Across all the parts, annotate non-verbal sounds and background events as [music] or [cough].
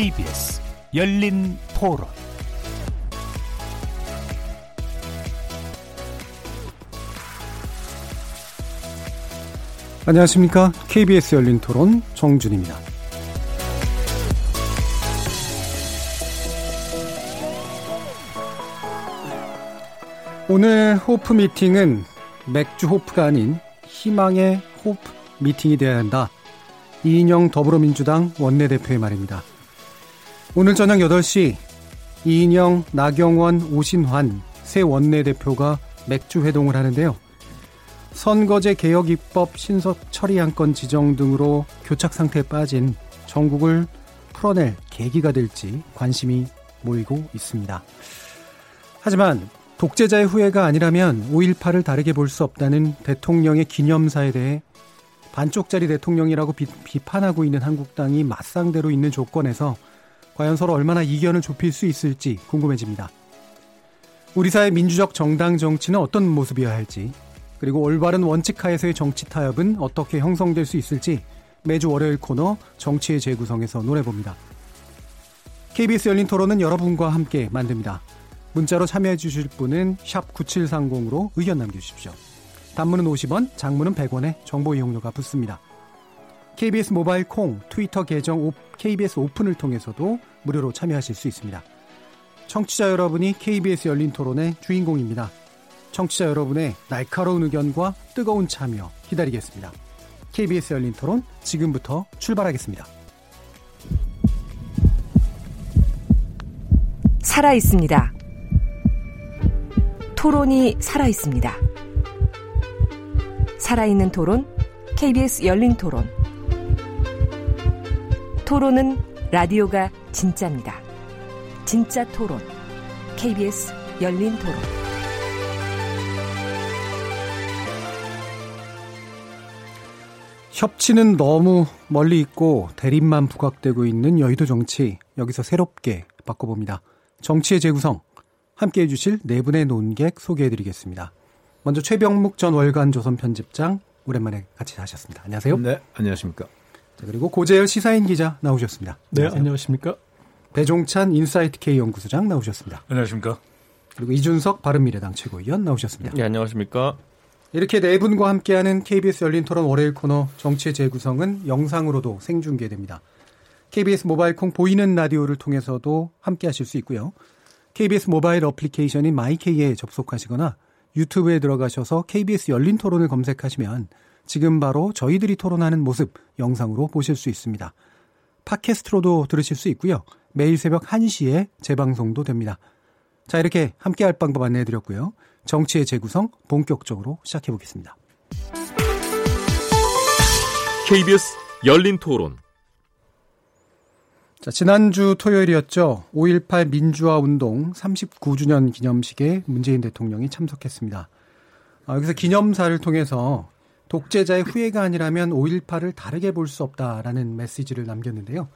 KBS 열린 토론 안녕하십니까. KBS 열린 토론 정준입니다. 오늘 호프 미팅은 맥주 호프가 아닌 희망의 호프 미팅이 되어야 한다. 이인영 더불어민주당 원내대표의 말입니다. 오늘 저녁 8시 이인영, 나경원, 오신환 새 원내대표가 맥주 회동을 하는데요. 선거제 개혁 입법 신속 처리 안 건 지정 등으로 교착 상태에 빠진 전국을 풀어낼 계기가 될지 관심이 모이고 있습니다. 하지만 독재자의 후예가 아니라면 5.18을 다르게 볼 수 없다는 대통령의 기념사에 대해 반쪽짜리 대통령이라고 비, 비판하고 있는 한국당이 맞상대로 있는 조건에서 과연 서로 얼마나 이견을 좁힐 수 있을지 궁금해집니다. 우리 사회 민주적 정당 정치는 어떤 모습이어야 할지, 그리고 올바른 원칙 하에서의 정치 타협은 어떻게 형성될 수 있을지 매주 월요일 코너 정치의 재구성에서 노래봅니다. KBS 열린 토론은 여러분과 함께 만듭니다. 문자로 참여해 주실 분은 9730으로 의견 남겨주십시오. 단문은 50원, 장문은 100원에 정보 이용료가 붙습니다. KBS 모바일 콩, 트위터 계정 KBS 오픈을 통해서도 무료로 참여하실 수 있습니다. 청취자 여러분이 KBS 열린 토론의 주인공입니다. 청취자 여러분의 날카로운 의견과 뜨거운 참여 기다리겠습니다. KBS 열린 토론 지금부터 출발하겠습니다. 살아 있습니다. 토론이 살아 있습니다. 살아있는 토론, KBS 열린 토론. 토론은 라디오가 진짜입니다. 진짜 토론, KBS 열린 토론. 협치는 너무 멀리 있고 대립만 부각되고 있는 여의도 정치 여기서 새롭게 바꿔봅니다. 정치의 재구성 함께 해주실 네 분의 논객 소개해드리겠습니다. 먼저 최병묵 전 월간 조선 편집장 오랜만에 같이 하셨습니다. 안녕하세요. 네, 안녕하십니까. 자, 그리고 고재열 시사인 기자 나오셨습니다. 네, 안녕하세요. 안녕하십니까. 배종찬 인사이트 K 연구소장 나오셨습니다. 안녕하십니까. 그리고 이준석 바른미래당 최고위원 나오셨습니다. 네, 안녕하십니까. 이렇게 네 분과 함께하는 KBS 열린 토론 월요일 코너 정치의 재구성은 영상으로도 생중계됩니다. KBS 모바일 콩 보이는 라디오를 통해서도 함께하실 수 있고요. KBS 모바일 어플리케이션인 마이케이에 접속하시거나 유튜브에 들어가셔서 KBS 열린 토론을 검색하시면 지금 바로 저희들이 토론하는 모습 영상으로 보실 수 있습니다. 팟캐스트로도 들으실 수 있고요. 매일 새벽 1시에 재방송도 됩니다. 자, 이렇게 함께 할 방법 안내해 드렸고요. 정치의 재구성 본격적으로 시작해 보겠습니다. KBS 열린 토론 자, 지난주 토요일이었죠. 5.18 민주화 운동 39주년 기념식에 문재인 대통령이 참석했습니다. 아, 여기서 기념사를 통해서 독재자의 후예가 아니라면 5.18을 다르게 볼 수 없다라는 메시지를 남겼는데요.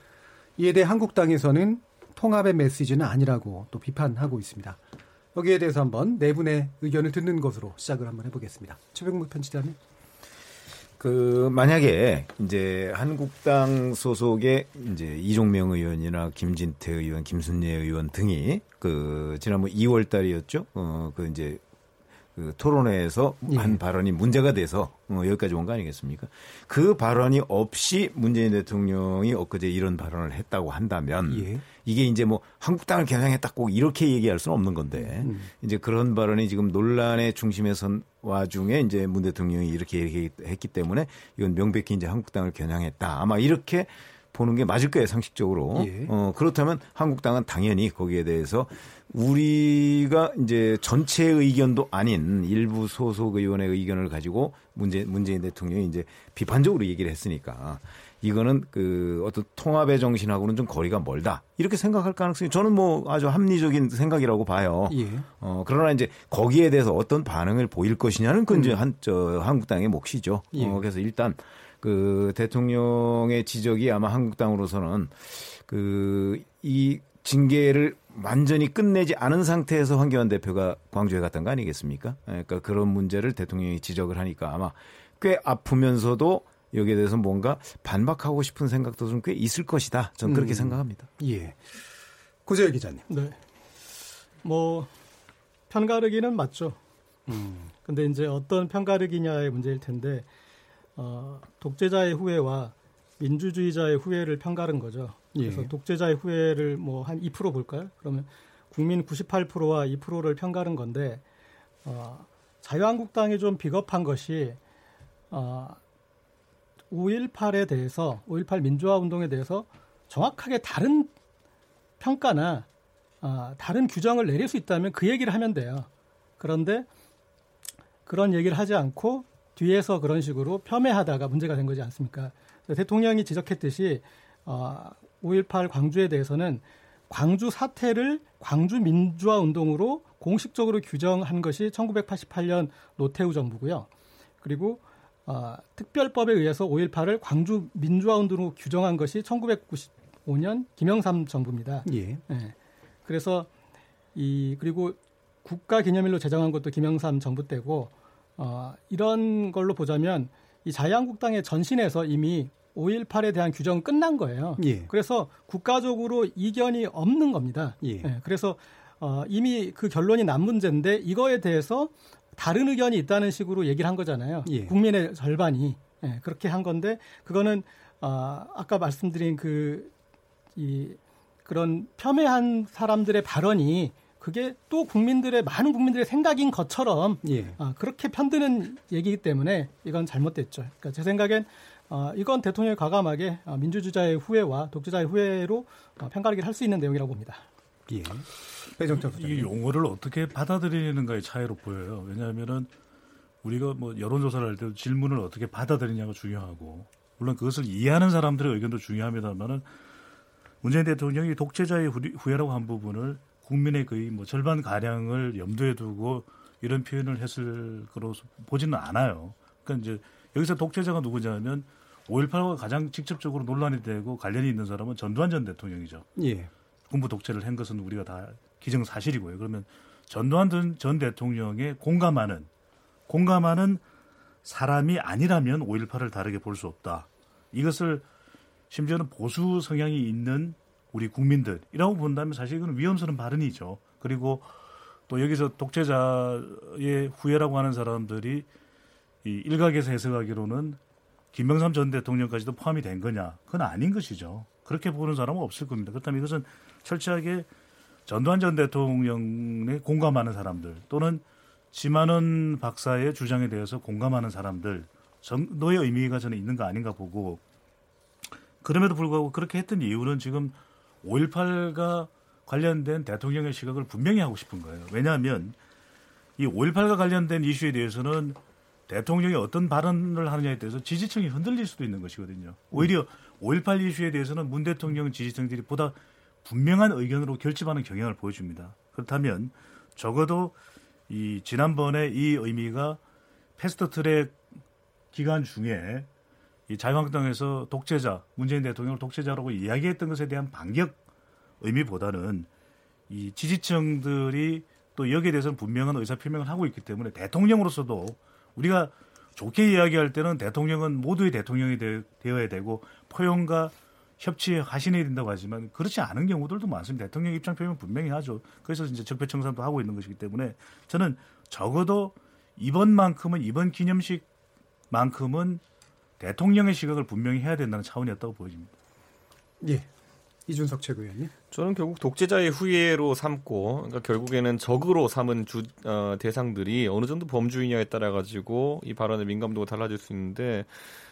이에 대해 한국당에서는 통합의 메시지는 아니라고 또 비판하고 있습니다. 여기에 대해서 한번 네 분의 의견을 듣는 것으로 시작을 한번 해보겠습니다. 최병묵 편집장님. 그 만약에 이제 한국당 소속의 이제 이종명 의원이나 김진태 의원, 김순례 의원 등이 그 지난번 2월 달이었죠. 어 그 이제 그 토론회에서 예. 한 발언이 문제가 돼서 어, 여기까지 온 거 아니겠습니까? 그 발언이 없이 문재인 대통령이 엊그제 이런 발언을 했다고 한다면 예. 이게 이제 뭐 한국당을 겨냥했다 꼭 이렇게 얘기할 수는 없는 건데 음. 이제 그런 발언이 지금 논란의 중심에 선 와중에 이제 문 대통령이 이렇게 얘기했기 때문에 이건 명백히 이제 한국당을 겨냥했다. 아마 이렇게 보는 게 맞을 거예요, 상식적으로. 예. 어, 그렇다면 한국당은 당연히 거기에 대해서 우리가 이제 전체 의견도 아닌 일부 소속 의원의 의견을 가지고 문재, 문재인 대통령이 이제 비판적으로 얘기를 했으니까 이거는 그 어떤 통합의 정신하고는 좀 거리가 멀다. 이렇게 생각할 가능성이 저는 뭐 아주 합리적인 생각이라고 봐요. 예. 어, 그러나 이제 거기에 대해서 어떤 반응을 보일 것이냐는 그건 음. 이제 한, 저, 한국당의 몫이죠. 예. 어, 그래서 일단 그 대통령의 지적이 아마 한국당으로서는 그 이 징계를 완전히 끝내지 않은 상태에서 황교안 대표가 광주에 갔던 거 아니겠습니까? 그러니까 그런 문제를 대통령이 지적을 하니까 아마 꽤 아프면서도 여기에 대해서 뭔가 반박하고 싶은 생각도 좀 꽤 있을 것이다. 저는 그렇게 음. 생각합니다. 예. 고재열 기자님. 네. 뭐 편가르기는 맞죠. 음. 근데 이제 어떤 편가르기냐의 문제일 텐데 어, 독재자의 후회와 민주주의자의 후회를 편가른 거죠. 예. 그래서 독재자의 후회를 뭐 한 2% 볼까요? 그러면 국민 98%와 2%를 편가른 건데 어, 자유한국당이 좀 비겁한 것이 어, 5.18에 대해서 5.18 민주화 운동에 대해서 정확하게 다른 평가나 아, 다른 규정을 내릴 수 있다면 그 얘기를 하면 돼요. 그런데 그런 얘기를 하지 않고 뒤에서 그런 식으로 폄훼하다가 문제가 된 거지 않습니까? 대통령이 지적했듯이 어, 5.18 광주에 대해서는 광주 사태를 광주 민주화 운동으로 공식적으로 규정한 것이 1988년 노태우 정부고요. 그리고 어, 특별법에 의해서 5.18을 광주 민주화 운동으로 규정한 것이 1995년 김영삼 정부입니다. 예. 예. 그래서 이 그리고 국가 기념일로 제정한 것도 김영삼 정부 때고 어, 이런 걸로 보자면 이 자유한국당의 전신에서 이미 5.18에 대한 규정은 끝난 거예요. 예. 그래서 국가적으로 이견이 없는 겁니다. 예. 그래서 어, 이미 그 결론이 난 문제인데 이거에 대해서 다른 의견이 있다는 식으로 얘기를 한 거잖아요. 예. 국민의 절반이 예, 그렇게 한 건데 그거는 어, 아까 말씀드린 그 이 그런 폄훼한 사람들의 발언이 그게 또 국민들의 많은 국민들의 생각인 것처럼 예. 아, 그렇게 편드는 얘기이기 때문에 이건 잘못됐죠. 그러니까 제 생각엔 어, 이건 대통령이 과감하게 어, 민주주의자의 후회와 독재자의 후회로 어, 편가르기를 할 수 있는 내용이라고 봅니다. 예. 배정철 이. 용어를 어떻게 받아들이는가의 차이로 보여요. 왜냐하면은 우리가 뭐 여론조사를 할 때도 질문을 어떻게 받아들이냐가 중요하고 물론 그것을 이해하는 사람들의 의견도 중요합니다만은 문재인 대통령이 독재자의 후- 후회라고 한 부분을 국민의 거의 뭐 절반 가량을 염두에 두고 이런 표현을 했을 거로 보지는 않아요. 그러니까 이제 여기서 독재자가 누구냐면 5.18과 가장 직접적으로 논란이 되고 관련이 있는 사람은 전두환 전 대통령이죠. 예. 군부 독재를 한 것은 우리가 다 기정 사실이고요. 그러면 전두환 전- 전 대통령의 공감하는 공감하는 사람이 아니라면 5.18을 다르게 볼 수 없다. 이것을 심지어는 보수 성향이 있는 우리 국민들이라고 본다면 사실 이건 위험스러운 발언이죠. 그리고 또 여기서 독재자의 후예라고 하는 사람들이 이 일각에서 해석하기로는 김영삼 전 대통령까지도 포함이 된 거냐? 그건 아닌 것이죠. 그렇게 보는 사람은 없을 겁니다. 그렇다면 이것은 철저하게 전두환 전 대통령에 공감하는 사람들 또는 지만원 박사의 주장에 대해서 공감하는 사람들 정도의 의미가 저는 있는 거 아닌가 보고 그럼에도 불구하고 그렇게 했던 이유는 지금 5.18과 관련된 대통령의 시각을 분명히 하고 싶은 거예요. 왜냐하면 이 5.18과 관련된 이슈에 대해서는 대통령이 어떤 발언을 하느냐에 대해서 지지층이 흔들릴 수도 있는 것이거든요. 오히려 5.18 이슈에 대해서는 문 대통령 지지층들이 보다 분명한 의견으로 결집하는 경향을 보여줍니다. 그렇다면 적어도 이 지난번에 이 의미가 패스트 트랙 기간 중에 이 자유한국당에서 독재자 문재인 대통령을 독재자라고 이야기했던 것에 대한 반격 의미보다는 이 지지층들이 또 여기에 대해서는 분명한 의사 표명을 하고 있기 때문에 대통령으로서도 우리가 좋게 이야기할 때는 대통령은 모두의 대통령이 되, 어야 되고 포용과 협치에 하신해야 된다고 하지만 그렇지 않은 경우들도 많습니다. 대통령 입장 표명 분명히 하죠. 그래서 이제 적폐청산도 하고 있는 것이기 때문에 저는 적어도 이번만큼은 이번 기념식만큼은 대통령의 시각을 분명히 해야 된다는 차원이었다고 보여집니다. 예. 이준석 최고위원님. 저는 결국 독재자의 후예로 삼고, 그러니까 결국에는 적으로 삼은 주, 어, 대상들이 어느 정도 범주이냐에 따라 가지고 이 발언의 민감도가 달라질 수 있는데,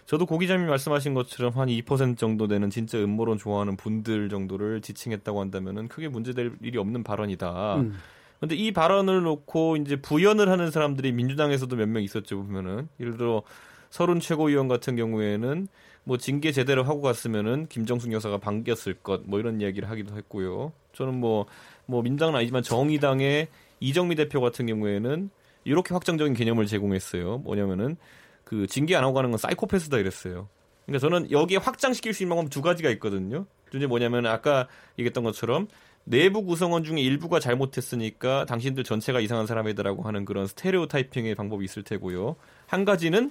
저도 고 기자님이 말씀하신 것처럼 한 2% 정도 되는 진짜 음모론 좋아하는 분들 정도를 지칭했다고 한다면은 크게 문제될 일이 없는 발언이다. 음. 근데 이 발언을 놓고 이제 부연을 하는 사람들이 민주당에서도 몇 명 있었죠 보면은 예를 들어 서른 최고위원 같은 경우에는 뭐 징계 제대로 하고 갔으면은 김정숙 여사가 반겼을 것 뭐 이런 이야기를 하기도 했고요. 저는 뭐뭐 민당은 아니지만 정의당의 이정미 대표 같은 경우에는 이렇게 확정적인 개념을 제공했어요. 뭐냐면은 그 징계 안 하고 가는 건 사이코패스다 이랬어요. 그러니까 저는 여기에 확장시킬 수 있는 방법 두 가지가 있거든요. 이제 뭐냐면 아까 얘기했던 것처럼 내부 구성원 중에 일부가 잘못했으니까 당신들 전체가 이상한 사람이다라고 하는 그런 스테레오 타이핑의 방법이 있을 테고요. 한 가지는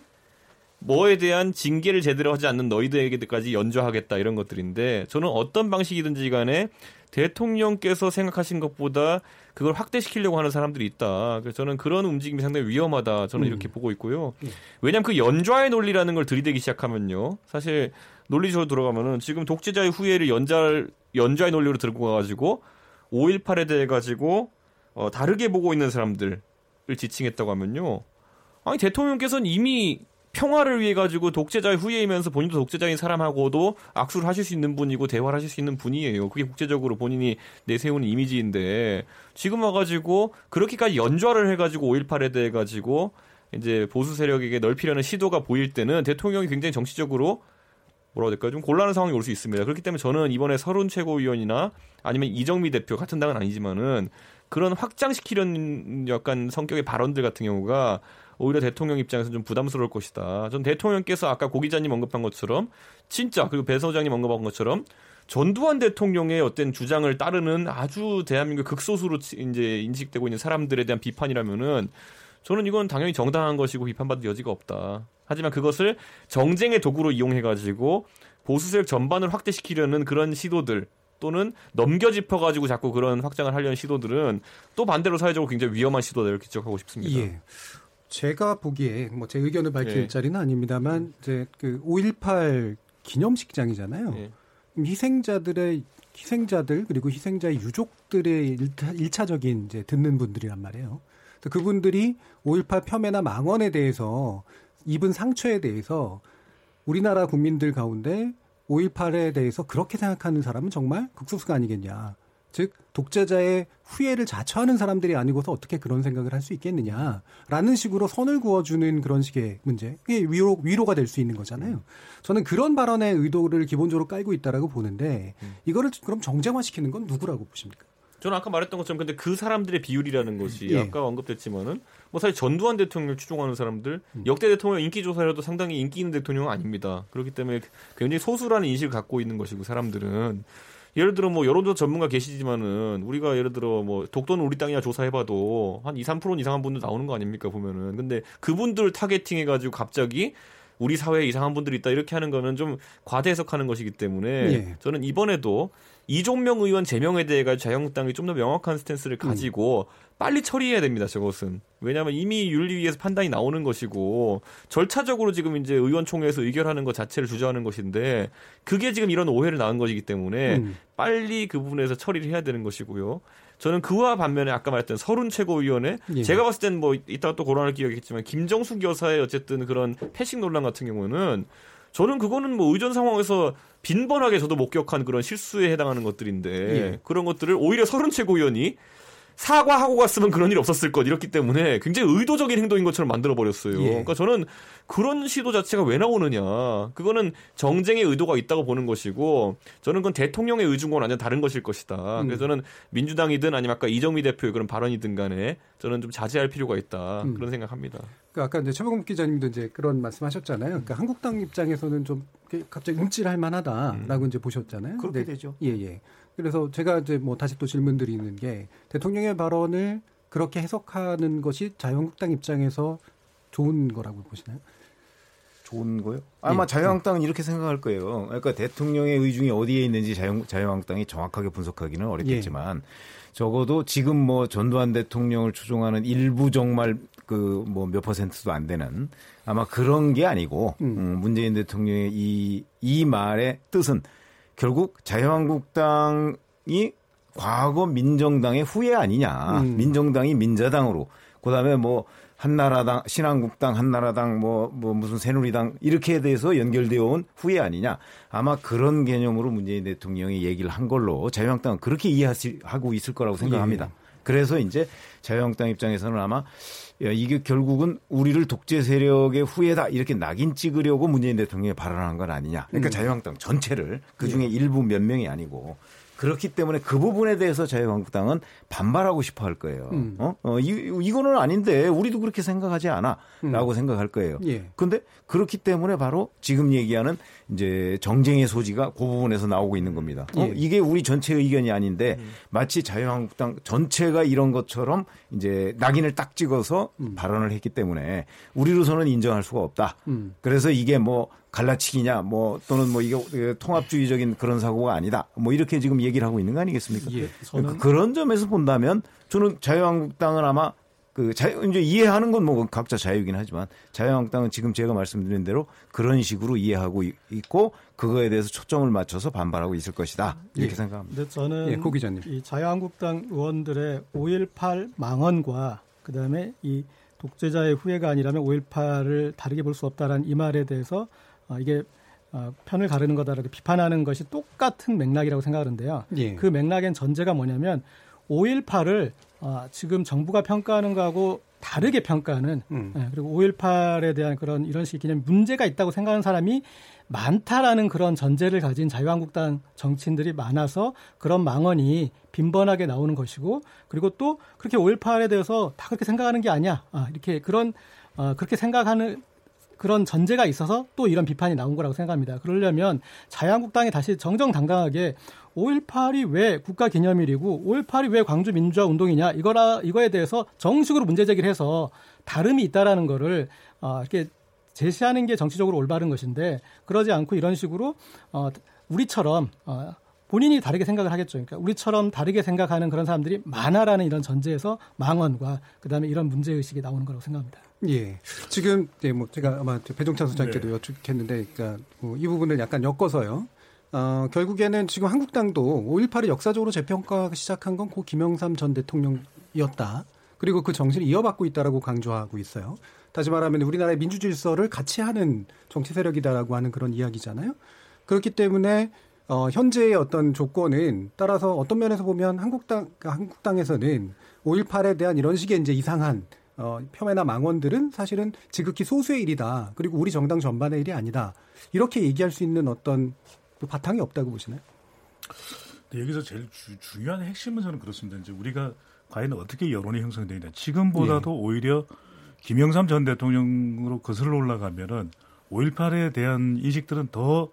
뭐에 대한 징계를 제대로 하지 않는 너희들에게까지 연주하겠다 이런 것들인데 저는 어떤 방식이든지 간에 대통령께서 생각하신 것보다 그걸 확대시키려고 하는 사람들이 있다. 그래서 저는 그런 움직임이 상당히 위험하다. 저는 이렇게 보고 있고요. 왜냐하면 그 연좌의 논리라는 걸 들이대기 시작하면요. 사실 논리적으로 들어가면은 지금 독재자의 후예를 연좌 연좌의 논리로 들고 가가지고 5.18에 대해 가지고 어, 다르게 보고 있는 사람들을 지칭했다고 하면요. 아니 대통령께서는 이미 평화를 위해 가지고 독재자의 후예이면서 본인도 독재자인 사람하고도 악수를 하실 수 있는 분이고 대화를 하실 수 있는 분이에요. 그게 국제적으로 본인이 내세우는 이미지인데 지금 와가지고 그렇게까지 연좌를 해가지고 5.18에 대해 가지고 이제 보수 세력에게 넓히려는 시도가 보일 때는 대통령이 굉장히 정치적으로 뭐라고 해야 될까요? 좀 곤란한 상황이 올 수 있습니다. 그렇기 때문에 저는 이번에 서른 최고위원이나 아니면 이정미 대표 같은 당은 아니지만은 그런 확장시키려는 약간 성격의 발언들 같은 경우가 오히려 대통령 입장에서 좀 부담스러울 것이다. 전 대통령께서 아까 고 기자님 언급한 것처럼 진짜 그리고 배 소장님 언급한 것처럼 전두환 대통령의 어떤 주장을 따르는 아주 대한민국 극소수로 이제 인식되고 있는 사람들에 대한 비판이라면은 저는 이건 당연히 정당한 것이고 비판받을 여지가 없다. 하지만 그것을 정쟁의 도구로 이용해가지고 보수 세력 전반을 확대시키려는 그런 시도들 또는 넘겨짚어 가지고 자꾸 그런 확장을 하려는 시도들은 또 반대로 사회적으로 굉장히 위험한 시도다 이렇게 지적하고 싶습니다. 예. 제가 보기에 뭐 제 의견을 밝힐 예. 자리는 아닙니다만 이제 그 5.18 기념식장이잖아요. 예. 희생자들의 희생자들 그리고 희생자의 유족들의 일차, 일차적인 이제 듣는 분들이란 말이에요. 그분들이 5.18 폄훼나 망언에 대해서 입은 상처에 대해서 우리나라 국민들 가운데 5.18에 대해서 그렇게 생각하는 사람은 정말 극소수가 아니겠냐. 즉 독재자의 후예를 자처하는 사람들이 아니고서 어떻게 그런 생각을 할 수 있겠느냐라는 식으로 선을 그어주는 그런 식의 문제 그게 위로 위로가 될 수 있는 거잖아요. 저는 그런 발언의 의도를 기본적으로 깔고 있다라고 보는데 이거를 그럼 정쟁화시키는 건 누구라고 보십니까? 저는 아까 말했던 것처럼 근데 그 사람들의 비율이라는 것이 예. 아까 언급됐지만은 뭐 사실 전두환 대통령을 추종하는 사람들 역대 대통령 인기 조사라도 상당히 인기 있는 대통령은 아닙니다. 그렇기 때문에 굉장히 소수라는 인식을 갖고 있는 것이고 사람들은 예를 들어 뭐 여론조사 전문가 계시지만은 우리가 예를 들어 뭐 독도는 우리 땅이야 조사해봐도 한 2, 3% 이상한 분들 나오는 거 아닙니까 보면은 근데 그분들 타겟팅해가지고 갑자기 우리 사회에 이상한 분들이 있다 이렇게 하는 거는 좀 과대 해석하는 것이기 때문에 예. 저는 이번에도 이종명 의원 제명에 대해 가지고 자유한국당이 좀 더 명확한 스탠스를 가지고 빨리 처리해야 됩니다. 저것은 왜냐하면 이미 윤리위에서 판단이 나오는 것이고 절차적으로 지금 이제 의원총회에서 의결하는 것 자체를 주저하는 것인데 그게 지금 이런 오해를 낳은 것이기 때문에 음. 빨리 그 부분에서 처리를 해야 되는 것이고요. 저는 그와 반면에 아까 말했던 서른 최고위원회 예. 제가 봤을 땐뭐 이따가 또 고란할 기억이겠지만 김정숙 여사의 어쨌든 그런 패식 논란 같은 경우는 저는 그거는 뭐 의전 상황에서 빈번하게 저도 목격한 그런 실수에 해당하는 것들인데 예. 그런 것들을 오히려 서른 최고위원이 사과하고 갔으면 그런 일이 없었을 것 이렇기 때문에 굉장히 의도적인 행동인 것처럼 만들어 버렸어요. 예. 그러니까 저는 그런 시도 자체가 왜 나오느냐. 그거는 정쟁의 의도가 있다고 보는 것이고 저는 그건 대통령의 의중과는 완전 다른 것일 것이다. 음. 그래서 저는 민주당이든 아니면 아까 이정미 대표의 그런 발언이든 간에 저는 좀 자제할 필요가 있다. 음. 그런 생각합니다. 그 아까 이제 최범국 기자님도 이제 그런 말씀하셨잖아요. 그러니까 한국당 입장에서는 좀 갑자기 움찔할 만하다라고 이제 보셨잖아요. 그렇게 근데 되죠. 예, 예. 그래서 제가 이제 뭐 다시 또 질문 드리는 게 대통령의 발언을 그렇게 해석하는 것이 자유한국당 입장에서 좋은 거라고 보시나요? 좋은 거요? 아마 예. 자유한국당은 이렇게 생각할 거예요. 그러니까 대통령의 의중이 어디에 있는지 자유, 자유한국당이 정확하게 분석하기는 어렵겠지만 적어도 지금 뭐 전두환 대통령을 추종하는 일부 정말 그 뭐 몇 퍼센트도 안 되는 아마 그런 게 아니고 음. 음, 문재인 대통령의 이, 이 말의 뜻은 결국 자유한국당이 과거 민정당의 후예 아니냐. 음. 민정당이 민자당으로 그 다음에 뭐 한나라당, 신한국당, 한나라당, 뭐, 뭐 무슨 새누리당 이렇게 돼서 연결되어 온 후예 아니냐. 아마 그런 개념으로 문재인 대통령이 얘기를 한 걸로 자유한국당은 그렇게 이해하고 있을 거라고 생각합니다. 예. 그래서 이제 자유한국당 입장에서는 아마 야, 이게 결국은 우리를 독재 세력의 후예다 이렇게 낙인 찍으려고 문재인 대통령이 발언한 건 아니냐. 그러니까 음. 자유한국당 전체를 그 중에 일부 몇 명이 아니고 그렇기 때문에 그 부분에 대해서 자유한국당은 반발하고 싶어 할 거예요. 음. 어? 어, 이, 이거는 아닌데 우리도 그렇게 생각하지 않아. 라고 생각할 거예요. 예. 근데 그렇기 때문에 바로 지금 얘기하는 이제 정쟁의 소지가 그 부분에서 나오고 있는 겁니다. 어, 예. 이게 우리 전체 의견이 아닌데 마치 자유한국당 전체가 이런 것처럼 이제 낙인을 딱 찍어서 발언을 했기 때문에 우리로서는 인정할 수가 없다. 음. 그래서 이게 뭐 갈라치기냐 뭐 또는 뭐 이게 통합주의적인 그런 사고가 아니다. 뭐 이렇게 지금 얘기를 하고 있는 거 아니겠습니까? 예, 저는 그런 점에서 본다면 저는 자유한국당은 아마 그 자유 이제 이해하는 건 뭐 각자 자유이긴 하지만 자유한국당은 지금 제가 말씀드린 대로 그런 식으로 이해하고 이- 있고 그거에 대해서 초점을 맞춰서 반발하고 있을 것이다 이렇게 예. 생각합니다. 저는 예, 고 기자님. 이 자유한국당 의원들의 5.18 망언과 그다음에 이 독재자의 후예가 아니라면 5.18을 다르게 볼 수 없다라는 이 말에 대해서 어, 이게 어, 편을 가르는 거다라고 비판하는 것이 똑같은 맥락이라고 생각하는데요. 예. 그 맥락엔 전제가 뭐냐면 5.18을 어, 지금 정부가 평가하는 거하고 다르게 평가하는 음. 예, 그리고 5.18에 대한 그런 이런 식의 개념 문제가 있다고 생각하는 사람이 많다라는 그런 전제를 가진 자유한국당 정치인들이 많아서 그런 망언이 빈번하게 나오는 것이고 그리고 또 그렇게 5.18에 대해서 다 그렇게 생각하는 게 아니야. 아, 이렇게 그런 어, 그렇게 생각하는 그런 전제가 있어서 또 이런 비판이 나온 거라고 생각합니다. 그러려면 자유한국당이 다시 정정당당하게 5.18이 왜 국가 기념일이고 5.18이 왜 광주 민주화 운동이냐 이거라 이거에 대해서 정식으로 문제 제기를 해서 다름이 있다라는 거를 어, 이렇게 제시하는 게 정치적으로 올바른 것인데 그러지 않고 이런 식으로 어, 우리처럼 어, 본인이 다르게 생각을 하겠죠. 그러니까 우리처럼 다르게 생각하는 그런 사람들이 많아라는 이런 전제에서 망언과 그다음에 이런 문제 의식이 나오는 거라고 생각합니다. 예. 지금 예, 뭐 제가 아마 배종찬 소장께도 네. 여쭙겠는데, 그러니까 뭐 이 부분을 약간 엮어서요. 어, 결국에는 지금 한국당도 5.18을 역사적으로 재평가하기 시작한 건 고 김영삼 전 대통령이었다. 그리고 그 정신을 이어받고 있다라고 강조하고 있어요. 다시 말하면 우리나라의 민주 질서를 같이 하는 정치 세력이다라고 하는 그런 이야기잖아요. 그렇기 때문에 어, 현재의 어떤 조건은 따라서 어떤 면에서 보면 한국당 그러니까 한국당에서는 5.18에 대한 이런 식의 이제 이상한 어, 폄훼나 망언들은 사실은 지극히 소수의 일이다. 그리고 우리 정당 전반의 일이 아니다. 이렇게 얘기할 수 있는 어떤 또 바탕이 없다고 보시나요? 여기서 제일 주, 중요한 핵심은 저는 그렇습니다. 이제 우리가 과연 어떻게 여론이 형성되느냐. 지금보다도 오히려 김영삼 전 대통령으로 거슬러 올라가면은 5.18에 대한 인식들은 더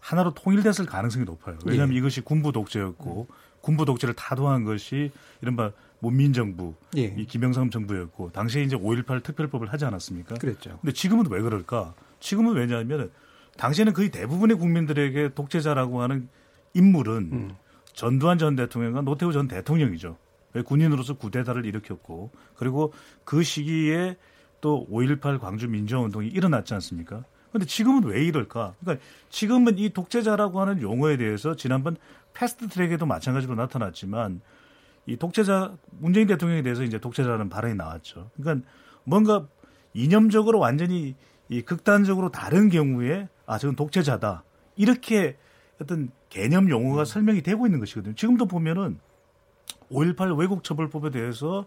하나로 통일됐을 가능성이 높아요. 왜냐하면 예. 이것이 군부 독재였고 군부 독재를 타도한 것이 이른바 문민정부, 예. 이 김영삼 정부였고 당시에 이제 5.18 특별법을 하지 않았습니까? 그랬죠. 근데 지금은 왜 그럴까? 지금은 왜냐하면 당시에는 거의 대부분의 국민들에게 독재자라고 하는 인물은 음. 전두환 전 대통령과 노태우 전 대통령이죠. 왜 군인으로서 구대다를 일으켰고 그리고 그 시기에 또 5.18 광주 민주화운동이 일어났지 않습니까? 근데 지금은 왜 이럴까? 그러니까 지금은 이 독재자라고 하는 용어에 대해서 지난번 패스트 트랙에도 마찬가지로 나타났지만 이 독재자 문재인 대통령에 대해서 이제 독재자라는 발언이 나왔죠. 그러니까 뭔가 이념적으로 완전히 이 극단적으로 다른 경우에 아 저건 독재자다 이렇게 어떤 개념 용어가 설명이 되고 있는 것이거든요. 지금도 보면은 5.18 왜곡처벌법에 대해서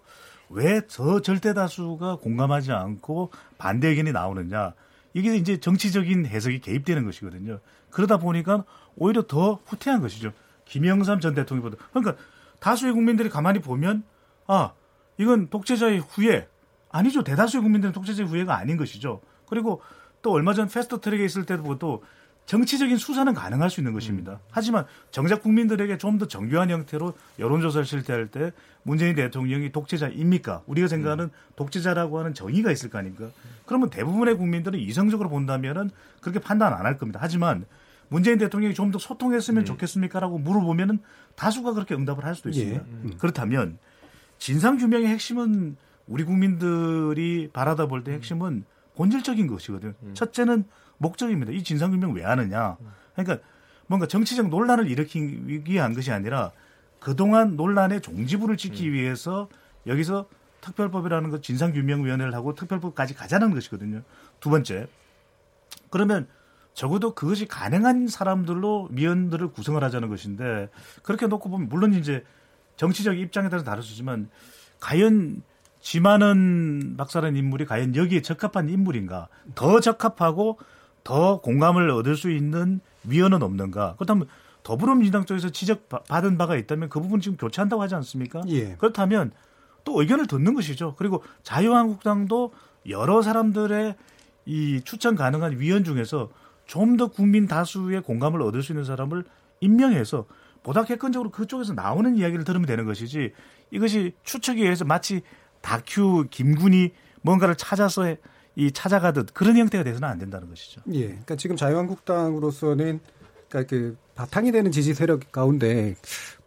왜 저 절대 다수가 공감하지 않고 반대 의견이 나오느냐 이게 이제 정치적인 해석이 개입되는 것이거든요. 그러다 보니까 오히려 더 후퇴한 것이죠. 김영삼 전 대통령보다 그러니까 다수의 국민들이 가만히 보면 아 이건 독재자의 후예 아니죠 대다수의 국민들은 독재자의 후예가 아닌 것이죠. 그리고 또 얼마 전 패스트 트랙에 있을 때도 또 정치적인 수사는 가능할 수 있는 것입니다. 하지만 정작 국민들에게 좀 더 정교한 형태로 여론조사를 실태할 때 문재인 대통령이 독재자입니까? 우리가 생각하는 독재자라고 하는 정의가 있을 거 아닙니까? 그러면 대부분의 국민들은 이성적으로 본다면은 그렇게 판단 안 할 겁니다. 하지만 문재인 대통령이 좀 더 소통했으면 좋겠습니까라고 물어보면은 다수가 그렇게 응답을 할 수도 있습니다. 그렇다면 진상 규명의 핵심은 우리 국민들이 바라다 볼 때 핵심은 본질적인 것이거든요. 첫째는 목적입니다. 이 진상 규명 왜 하느냐? 그러니까 뭔가 정치적 논란을 일으키기 위한 것이 아니라 그동안 논란의 종지부를 찍기 위해서 여기서 특별법이라는 것 진상규명위원회를 하고 특별법까지 가자는 것이거든요. 두 번째, 그러면 적어도 그것이 가능한 사람들로 위원들을 구성을 하자는 것인데 그렇게 놓고 보면 물론 이제 정치적 입장에 따라서 다를 수 있지만 과연 지만은 박사라는 인물이 과연 여기에 적합한 인물인가 더 적합하고 더 공감을 얻을 수 있는 위원은 없는가 그렇다면 더불어민주당 쪽에서 지적받은 바가 있다면 그 부분 지금 교체한다고 하지 않습니까? 예. 그렇다면 또 의견을 듣는 것이죠. 그리고 자유한국당도 여러 사람들의 이 추천 가능한 위원 중에서 좀 더 국민 다수의 공감을 얻을 수 있는 사람을 임명해서 보다 객관적으로 그쪽에서 나오는 이야기를 들으면 되는 것이지 이것이 추측에 의해서 마치 다큐 김군이 뭔가를 찾아서 이 찾아가듯 그런 형태가 돼서는 안 된다는 것이죠. 예. 그러니까 지금 자유한국당으로서는 그러니까 그 바탕이 되는 지지 세력 가운데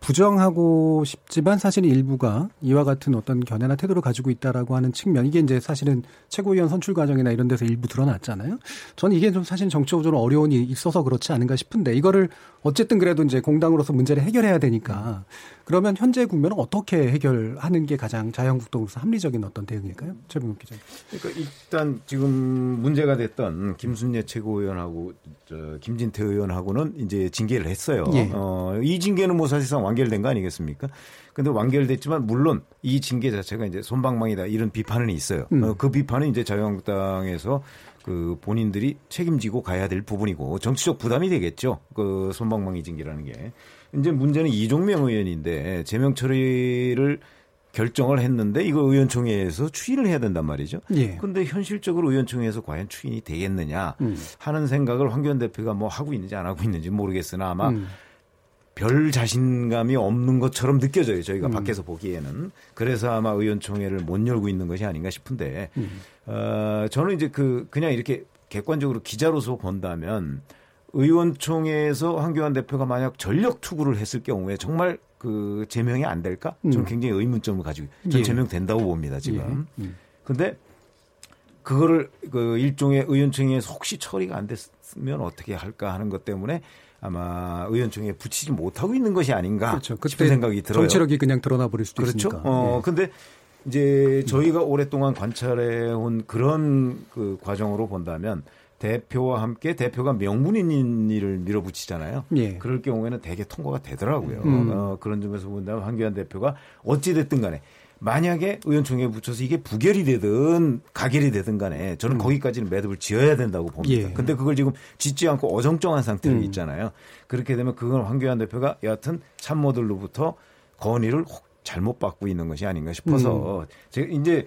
부정하고 싶지만 사실은 일부가 이와 같은 어떤 견해나 태도를 가지고 있다라고 하는 측면 이게 이제 사실은 최고위원 선출 과정이나 이런 데서 일부 드러났잖아요. 저는 이게 좀 사실 정치적으로 어려움이 있어서 그렇지 않은가 싶은데 이거를 어쨌든 그래도 이제 공당으로서 문제를 해결해야 되니까 그러면 현재 국면은 어떻게 해결하는 게 가장 자유한국당으로서 합리적인 어떤 대응일까요? 최병욱 기자. 그러니까 일단 지금 문제가 됐던 김순례 최고위원하고 저 김진태 의원하고는 이제 징계를 했어요. 예. 어, 이 징계는 뭐 사실상 완결된 거 아니겠습니까? 근데 완결됐지만 물론 이 징계 자체가 이제 손방망이다 이런 비판은 있어요. 음. 어, 그 비판은 이제 자유한국당에서 그 본인들이 책임지고 가야 될 부분이고 정치적 부담이 되겠죠. 그 손방망이 징계라는 게. 이제 문제는 이종명 의원인데 제명 처리를 결정을 했는데 이거 의원총회에서 추인을 해야 된단 말이죠. 예. 근데 현실적으로 의원총회에서 과연 추인이 되겠느냐 음. 하는 생각을 황교안 대표가 뭐 하고 있는지 안 하고 있는지 모르겠으나 아마 음. 별 자신감이 없는 것처럼 느껴져요. 저희가 음. 밖에서 보기에는. 그래서 아마 의원총회를 못 열고 있는 것이 아닌가 싶은데, 음. 어, 저는 이제 그, 그냥 이렇게 객관적으로 기자로서 본다면, 의원총회에서 황교안 대표가 만약 전력 투구를 했을 경우에 정말 그 제명이 안 될까? 저는 음. 굉장히 의문점을 가지고, 저는 예. 제명 된다고 봅니다, 지금. 예. 음. 근데 그거를 그 일종의 의원총회에서 혹시 처리가 안 됐으면 어떻게 할까 하는 것 때문에 아마 의원총회에 붙이지 못하고 있는 것이 아닌가 그렇죠. 싶은 생각이 들어요. 정치력이 그냥 드러나 버릴 수도 그렇죠. 있으니까. 어, 예. 근데 이제 저희가 오랫동안 관찰해 온 그런 그 과정으로 본다면 대표와 함께 대표가 명분인 일을 밀어붙이잖아요. 예. 그럴 경우에는 대개 통과가 되더라고요. 음. 어, 그런 점에서 본다면 황교안 대표가 어찌됐든 간에 만약에 의원총회에 붙여서 이게 부결이 되든 가결이 되든 간에 저는 거기까지는 매듭을 지어야 된다고 봅니다. 음. 예. 근데 그걸 지금 짓지 않고 어정쩡한 상태로 음. 있잖아요. 그렇게 되면 그건 황교안 대표가 여하튼 참모들로부터 건의를 혹 잘못 받고 있는 것이 아닌가 음. 싶어서 제가 이제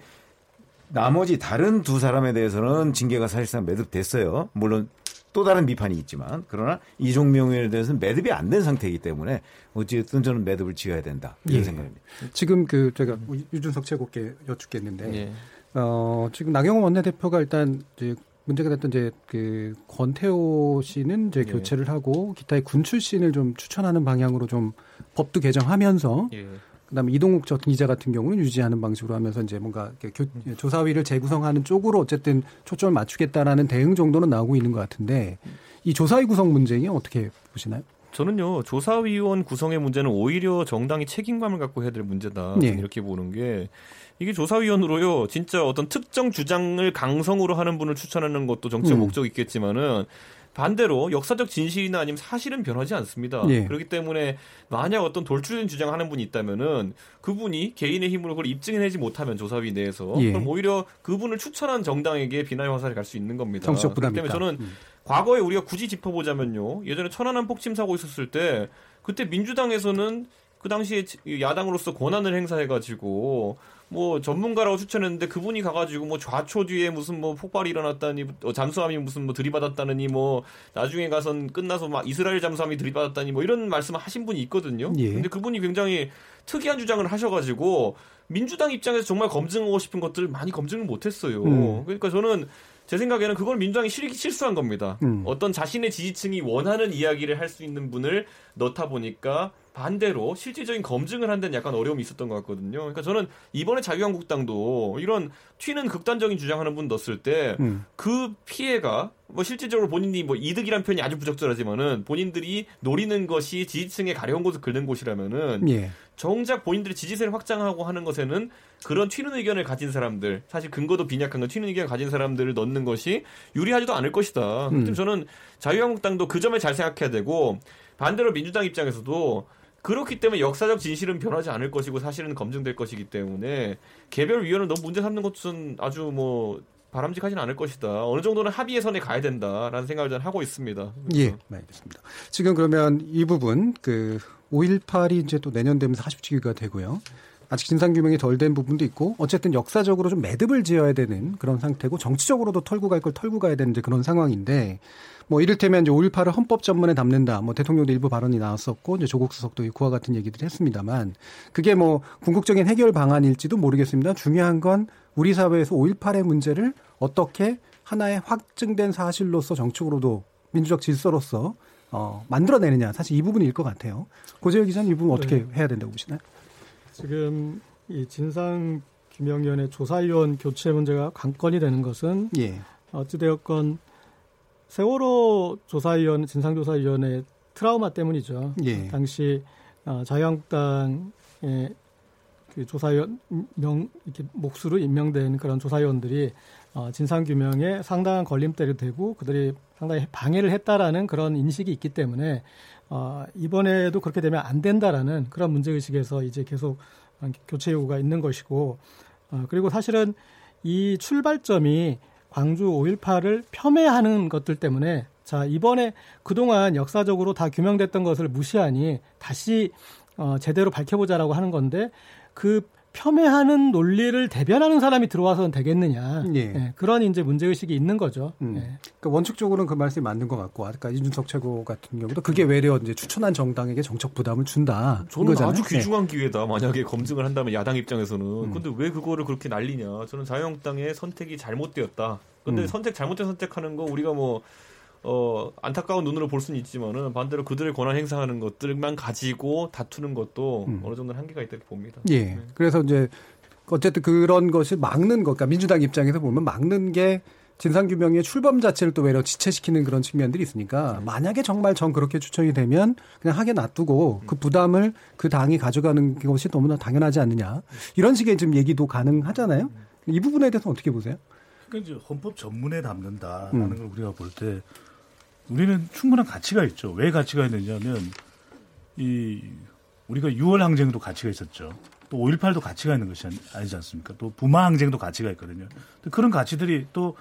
나머지 다른 두 사람에 대해서는 징계가 사실상 매듭됐어요. 물론 또 다른 비판이 있지만 그러나 이종명 의원에 대해서는 매듭이 안 된 상태이기 때문에 어찌됐든 저는 매듭을 지어야 된다 이런 예. 생각입니다. 지금 그 제가 유준석 최고께 여쭙겠는데 예. 어, 지금 나경원 원내대표가 일단 이제 문제가 됐던 이제 그 권태호 씨는 이제 예. 교체를 하고 기타의 군 출신을 좀 추천하는 방향으로 좀 법도 개정하면서 예. 그다음에 이동욱 전 기자 같은 경우는 유지하는 방식으로 하면서 이제 뭔가 교- 조사위를 재구성하는 쪽으로 어쨌든 초점을 맞추겠다라는 대응 정도는 나오고 있는 것 같은데 이 조사위 구성 문제는 어떻게 보시나요? 저는요 조사위원 구성의 문제는 오히려 정당이 책임감을 갖고 해야 될 문제다 예. 저는 이렇게 보는 게 이게 조사위원으로요 진짜 어떤 특정 주장을 강성으로 하는 분을 추천하는 것도 정치적 음. 목적이 있겠지만은 반대로 역사적 진실이나 아니면 사실은 변하지 않습니다. 예. 그렇기 때문에 만약 어떤 돌출된 주장을 하는 분이 있다면은 그분이 개인의 힘으로 그걸 입증해내지 못하면 조사위 내에서 예. 그럼 오히려 그분을 추천한 정당에게 비난의 화살이 갈 수 있는 겁니다. 정치적 그렇기 부담이 때문에. 저는 음. 과거에 우리가 굳이 짚어보자면요. 예전에 천안함 폭침 사고 있었을 때 그때 민주당에서는 그 당시에 야당으로서 권한을 행사해가지고 뭐 전문가라고 추천했는데 그분이 가가지고 뭐 좌초 뒤에 무슨 뭐 폭발이 일어났다니 어, 잠수함이 무슨 뭐 들이받았다느니 뭐 나중에 가선 끝나서 막 이스라엘 잠수함이 들이받았다니 뭐 이런 말씀을 하신 분이 있거든요. 예. 근데 그분이 굉장히 특이한 주장을 하셔가지고 민주당 입장에서 정말 검증하고 싶은 것들을 많이 검증을 못했어요. 음. 그러니까 저는 제 생각에는 그걸 민주당이 실, 실수한 겁니다. 음. 어떤 자신의 지지층이 원하는 이야기를 할 수 있는 분을 넣다 보니까 반대로 실질적인 검증을 한 데는 약간 어려움이 있었던 것 같거든요. 그러니까 저는 이번에 자유한국당도 이런 튀는 극단적인 주장하는 분 넣었을 때 음. 그 피해가 뭐 실질적으로 본인이 뭐 이득이란 표현이 아주 부적절하지만은 본인들이 노리는 것이 지지층에 가려운 곳을 긁는 곳이라면은 예. 정작 본인들이 지지세를 확장하고 하는 것에는 그런 튀는 의견을 가진 사람들, 사실 근거도 빈약한 건 튀는 의견을 가진 사람들을 넣는 것이 유리하지도 않을 것이다. 음. 음. 저는 자유한국당도 그 점을 잘 생각해야 되고 반대로 민주당 입장에서도 그렇기 때문에 역사적 진실은 변하지 않을 것이고 사실은 검증될 것이기 때문에 개별 위원을 너무 문제 삼는 것은 아주 뭐 바람직하진 않을 것이다. 어느 정도는 합의의 선에 가야 된다라는 생각을 저는 하고 있습니다. 예, 알겠습니다. 지금 그러면 이 부분 그 5.18이 이제 또 내년 되면서 40주기가 되고요. 아직 진상규명이 덜 된 부분도 있고 어쨌든 역사적으로 좀 매듭을 지어야 되는 그런 상태고 정치적으로도 털고 갈 걸 털고 가야 되는 그런 상황인데 뭐 이를테면 이제 5.18을 헌법 전문에 담는다. 뭐 대통령도 일부 발언이 나왔었고 이제 조국 수석도 그와 같은 얘기들 했습니다만 그게 뭐 궁극적인 해결 방안일지도 모르겠습니다. 중요한 건 우리 사회에서 5.18의 문제를 어떻게 하나의 확증된 사실로서 정책으로도 민주적 질서로서 어, 만들어내느냐 사실 이 부분일 것 같아요. 고재열 기자는 이 부분 어떻게 네. 해야 된다고 보시나요? 지금 이 진상 규명위원회 조사위원 교체 문제가 관건이 되는 것은 예, 어찌되었건 세월호 조사위원 진상조사위원회 트라우마 때문이죠. 예. 당시 어, 자유한국당의 그 조사위원 명 이렇게 몫으로 임명된 그런 조사위원들이 어, 진상 규명에 상당한 걸림대를 대고 그들이 상당히 방해를 했다라는 그런 인식이 있기 때문에 어, 이번에도 그렇게 되면 안 된다라는 그런 문제 의식에서 이제 계속 어, 교체 요구가 있는 것이고 어, 그리고 사실은 이 출발점이 광주 5.18을 폄훼하는 것들 때문에 자 이번에 그동안 역사적으로 다 규명됐던 것을 무시하니 다시 어, 제대로 밝혀보자라고 하는 건데 그 폄훼하는 논리를 대변하는 사람이 들어와서는 되겠느냐 예. 예, 그런 이제 문제 의식이 있는 거죠. 음. 예. 그러니까 원칙적으로는 그 말씀이 맞는 것 같고 아까 이준석 최고 같은 경우도 그게 외려 이제 추천한 정당에게 정책 부담을 준다. 저는 이거잖아요. 아주 네. 귀중한 기회다. 만약에 검증을 한다면 야당 입장에서는. 근데 왜 그거를 그렇게 날리냐? 저는 자유한국당의 선택이 잘못되었다. 근데 음. 선택 잘못된 선택하는 거 우리가 뭐 어, 안타까운 눈으로 볼 수는 있지만은 반대로 그들의 권한 행사하는 것들만 가지고 다투는 것도 음. 어느 정도 는 한계가 있다고 봅니다. 예. 네. 그래서 이제 어쨌든 그런 것을 막는 것, 그러니까 민주당 입장에서 보면 막는 게 진상규명의 출범 자체를 또 외려 지체시키는 그런 측면들이 있으니까 만약에 정말 전 그렇게 추천이 되면 그냥 하게 놔두고 그 부담을 그 당이 가져가는 것이 너무나 당연하지 않느냐 이런 식의 지금 얘기도 가능하잖아요. 이 부분에 대해서 어떻게 보세요? 그러니까 이제 헌법 전문에 담는다라는 음. 걸 우리가 볼 때 우리는 충분한 가치가 있죠. 왜 가치가 있느냐면 이 우리가 6월 항쟁도 가치가 있었죠. 또 5.18도 가치가 있는 것이 아니- 아니지 않습니까? 또 부마 항쟁도 가치가 있거든요. 그런 가치들이 또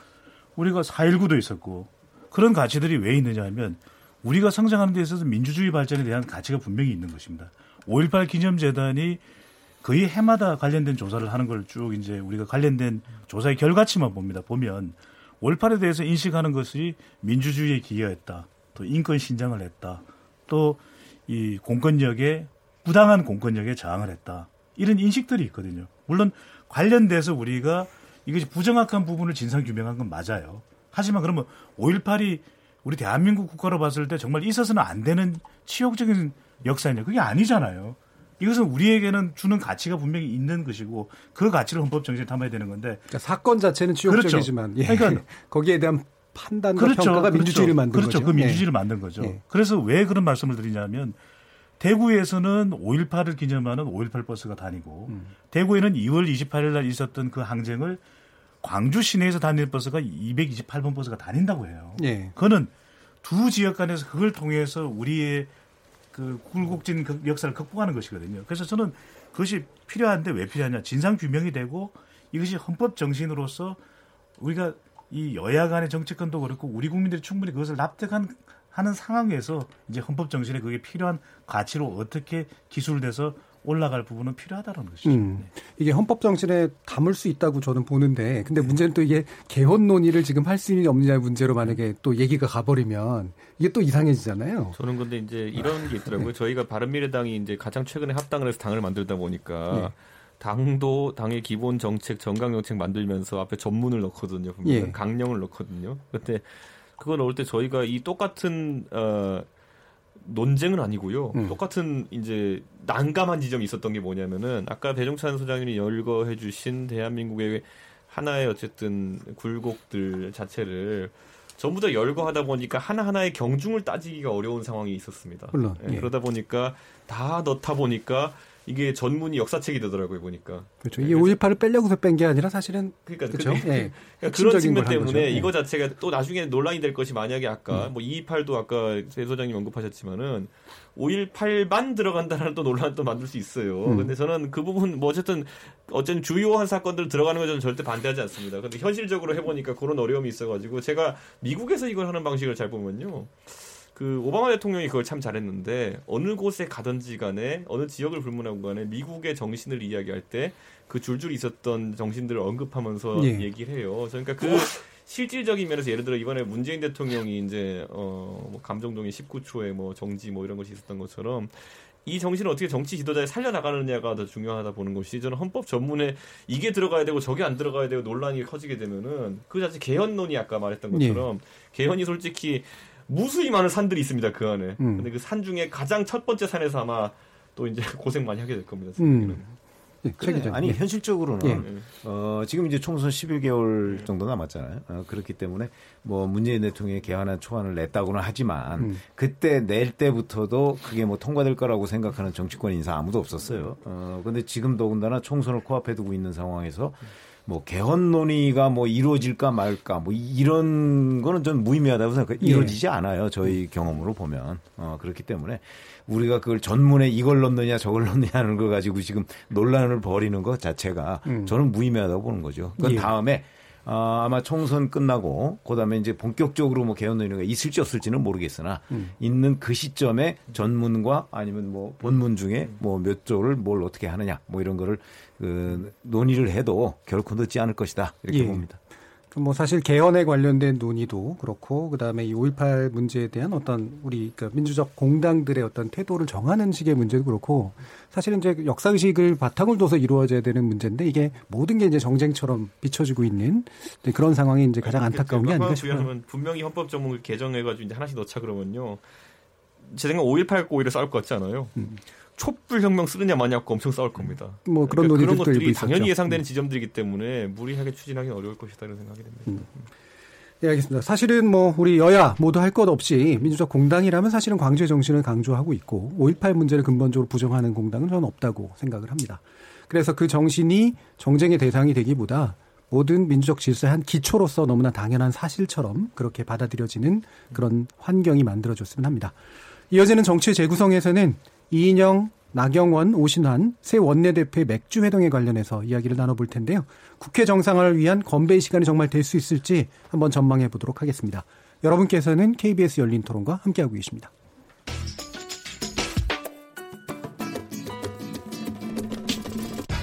우리가 4.19도 있었고 그런 가치들이 왜 있느냐 하면 우리가 성장하는 데 있어서 민주주의 발전에 대한 가치가 분명히 있는 것입니다. 5.18 기념재단이 거의 해마다 관련된 조사를 하는 걸 쭉 이제 우리가 관련된 조사의 결과치만 봅니다. 보면 5.18에 대해서 인식하는 것이 민주주의에 기여했다. 또 인권 신장을 했다. 또 이 공권력에 부당한 공권력에 저항을 했다. 이런 인식들이 있거든요. 물론 관련돼서 우리가 이것이 부정확한 부분을 진상 규명한 건 맞아요. 하지만 그러면 5.18이 우리 대한민국 국가로 봤을 때 정말 있어서는 안 되는 치욕적인 역사냐? 그게 아니잖아요. 이것은 우리에게는 주는 가치가 분명히 있는 것이고 그 가치를 헌법 정신에 담아야 되는 건데 그러니까 사건 자체는 지역적이지만 예. 그러니까 [laughs] 거기에 대한 판단과 평가가 민주주의를 만든 그렇죠. 거죠. 그 민주주의를 만든 거죠. 예. 그래서 왜 그런 말씀을 드리냐면 대구에서는 5.18을 기념하는 5.18 버스가 다니고 음. 대구에는 2월 28일 날 있었던 그 항쟁을 광주 시내에서 다니는 버스가 228번 버스가 다닌다고 해요. 예. 그거는 두 지역 간에서 그걸 통해서 우리의 그 굴곡진 그 역사를 극복하는 것이거든요. 그래서 저는 그것이 필요한데 왜 필요하냐? 진상 규명이 되고 이것이 헌법 정신으로서 우리가 이 여야 간의 정치권도 그렇고 우리 국민들이 충분히 그것을 납득한 하는 상황에서 이제 헌법 정신에 그게 필요한 가치로 어떻게 기술돼서 올라갈 부분은 필요하다는 것이죠. 음. 이게 헌법 정신에 담을 수 있다고 저는 보는데, 근데 문제는 또 이게 개헌 논의를 지금 할 수 있느냐 없느냐의 문제로 만약에 또 얘기가 가버리면 이게 또 이상해지잖아요. 저는 근데 이제 이런 게 있더라고요. 저희가 바른미래당이 이제 가장 최근에 합당을 해서 당을 만들다 보니까 네. 당도 당의 기본 정책, 정강 정책 만들면서 앞에 전문을 넣거든요. 분명 예. 강령을 넣거든요. 근데 그거 넣을 때 저희가 이 똑같은 어 논쟁은 아니고요. 음. 똑같은 이제 난감한 지점이 있었던 게 뭐냐면은 아까 배종찬 소장님이 열거해 주신 대한민국의 하나의 어쨌든 굴곡들 자체를 전부 다 열거하다 보니까 하나하나의 경중을 따지기가 어려운 상황이 있었습니다. 물론, 예, 예. 그러다 보니까 다 넣다 보니까 이게 전문이 역사책이 되더라고요 보니까. 그렇죠. 이게 5.18을 빼려고서 뺀 게 아니라 사실은 그러니까 그렇죠. 그, 예. [laughs] 그러니까 그런 측면. 때문에 예. 이거 자체가 또 나중에 논란이 될 것이 만약에 아까 음. 뭐 228도 아까 배 소장님 언급하셨지만은 5.18만 들어간다는 또 논란을 또 만들 수 있어요. 음. 근데 저는 그 부분 뭐 어쨌든 어쨌든 주요한 사건들 들어가는 건 저는 절대 반대하지 않습니다. 근데 현실적으로 해보니까 그런 어려움이 있어가지고 제가 미국에서 이걸 하는 방식을 잘 보면요. 그 오바마 대통령이 그걸 참 잘했는데 어느 곳에 가든지 간에 어느 지역을 불문하고 간에 미국의 정신을 이야기할 때 그 줄줄이 있었던 정신들을 언급하면서 예. 얘기를 해요. 그러니까 그 실질적인 면에서 예를 들어 이번에 문재인 대통령이 이제 어뭐 감정동의 19초에 뭐 정지 뭐 이런 것이 있었던 것처럼 이 정신을 어떻게 정치 지도자에 살려나가느냐가 더 중요하다 보는 것이 저는 헌법 전문에 이게 들어가야 되고 저게 안 들어가야 되고 논란이 커지게 되면은 그 자체 개헌론이 아까 말했던 것처럼 개헌이 솔직히 무수히 많은 산들이 있습니다 그 안에. 음. 근데 그 산 중에 가장 첫 번째 산에서 아마 또 이제 [laughs] 고생 많이 하게 될 겁니다. 음. 예, 최 그래. 아니 예. 현실적으로는 예. 어, 지금 이제 총선 11개월 정도 남았잖아요. 어, 그렇기 때문에 뭐 문재인 대통령이 개헌안 초안을 냈다고는 하지만 음. 그때 낼 때부터도 그게 뭐 통과될 거라고 생각하는 정치권 인사 아무도 없었어요. 어, 근데 지금 더군다나 총선을 코앞에 두고 있는 상황에서 뭐 개헌 논의가 뭐 이루어질까 말까 뭐 이런 거는 전 무의미하다고 생각해요. 예. 이루어지지 않아요. 저희 경험으로 보면. 어, 그렇기 때문에 우리가 그걸 전문에 이걸 넣느냐 저걸 넣느냐 하는 걸 가지고 지금 논란을 벌이는 것 자체가 음. 저는 무의미하다고 보는 거죠. 예. 다음에 아, 아마 총선 끝나고 그다음에 이제 본격적으로 뭐 개헌 논의가 있을지 없을지는 모르겠으나 음. 있는 그 시점에 전문과 아니면 뭐 본문 중에 뭐 몇 조를 뭘 어떻게 하느냐 뭐 이런 거를 그 논의를 해도 결코 늦지 않을 것이다 이렇게 예. 봅니다. 뭐 사실 개헌에 관련된 논의도 그렇고 그다음에 이 5.18 문제에 대한 어떤 우리 그 민주적 공당들의 어떤 태도를 정하는 식의 문제도 그렇고 사실은 이제 역사 의식을 바탕을 둬서 이루어져야 되는 문제인데 이게 모든 게 이제 정쟁처럼 비춰지고 있는 그런 상황이 이제 가장 안타까운 게 아닌가 싶어요. 분명히 헌법 전문을 개정해 가지고 이제 하나씩 넣자 그러면요. 제 생각 5.18 오히려 싸울 것 같지 않아요? 음. 촛불 혁명 쓰느냐 마냐고 엄청 싸울 겁니다. 뭐 그런 그러니까 논의들도 그런 것들이 있었죠. 당연히 예상되는 지점들이기 때문에 무리하게 추진하기는 어려울 것이다 이런 생각이 듭니다. 음. 네, 알겠습니다. 사실은 뭐 우리 여야 모두 할 것 없이 민주적 공당이라면 사실은 광주의 정신을 강조하고 있고 5.18 문제를 근본적으로 부정하는 공당은 저는 없다고 생각을 합니다. 그래서 그 정신이 정쟁의 대상이 되기보다 모든 민주적 질서의 한 기초로서 너무나 당연한 사실처럼 그렇게 받아들여지는 그런 환경이 만들어졌으면 합니다. 이어지는 정치 재구성에서는 이인영, 나경원, 오신환 새 원내대표의 맥주 회동에 관련해서 이야기를 나눠볼 텐데요. 국회 정상화를 위한 건배의 시간이 정말 될 수 있을지 한번 전망해 보도록 하겠습니다. 여러분께서는 KBS 열린 토론과 함께하고 계십니다.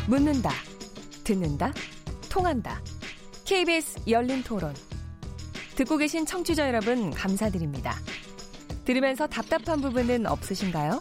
묻는다, 듣는다, 통한다. KBS 열린 토론. 듣고 계신 청취자 여러분, 감사드립니다. 들으면서 답답한 부분은 없으신가요?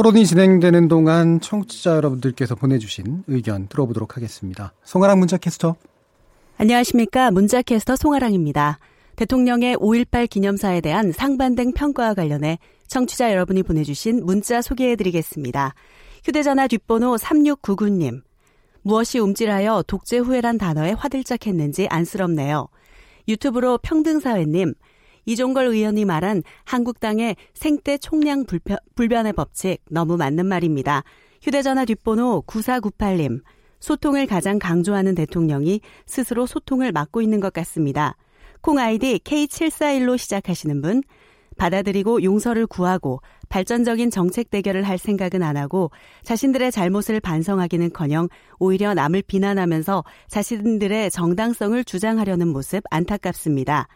토론이 진행되는 동안 청취자 여러분들께서 보내주신 의견 들어보도록 하겠습니다. 송아랑 문자 캐스터. 안녕하십니까. 문자캐스터 송아랑입니다. 대통령의 5.18 기념사에 대한 상반된 평가와 관련해 청취자 여러분이 보내주신 문자 소개해드리겠습니다. 휴대전화 뒷번호 3699님. 무엇이 움찔하여 독재 후회란 단어에 화들짝했는지 안쓰럽네요. 유튜브로 평등사회님. 이종걸 의원이 말한 한국당의 생태 총량 불편, 불변의 법칙 너무 맞는 말입니다. 휴대전화 뒷번호 9498님. 소통을 가장 강조하는 대통령이 스스로 소통을 막고 있는 것 같습니다. 콩 아이디 K741로 시작하시는 분, 받아들이고 용서를 구하고 발전적인 정책 대결을 할 생각은 안 하고 자신들의 잘못을 반성하기는 커녕 오히려 남을 비난하면서 자신들의 정당성을 주장하려는 모습 안타깝습니다.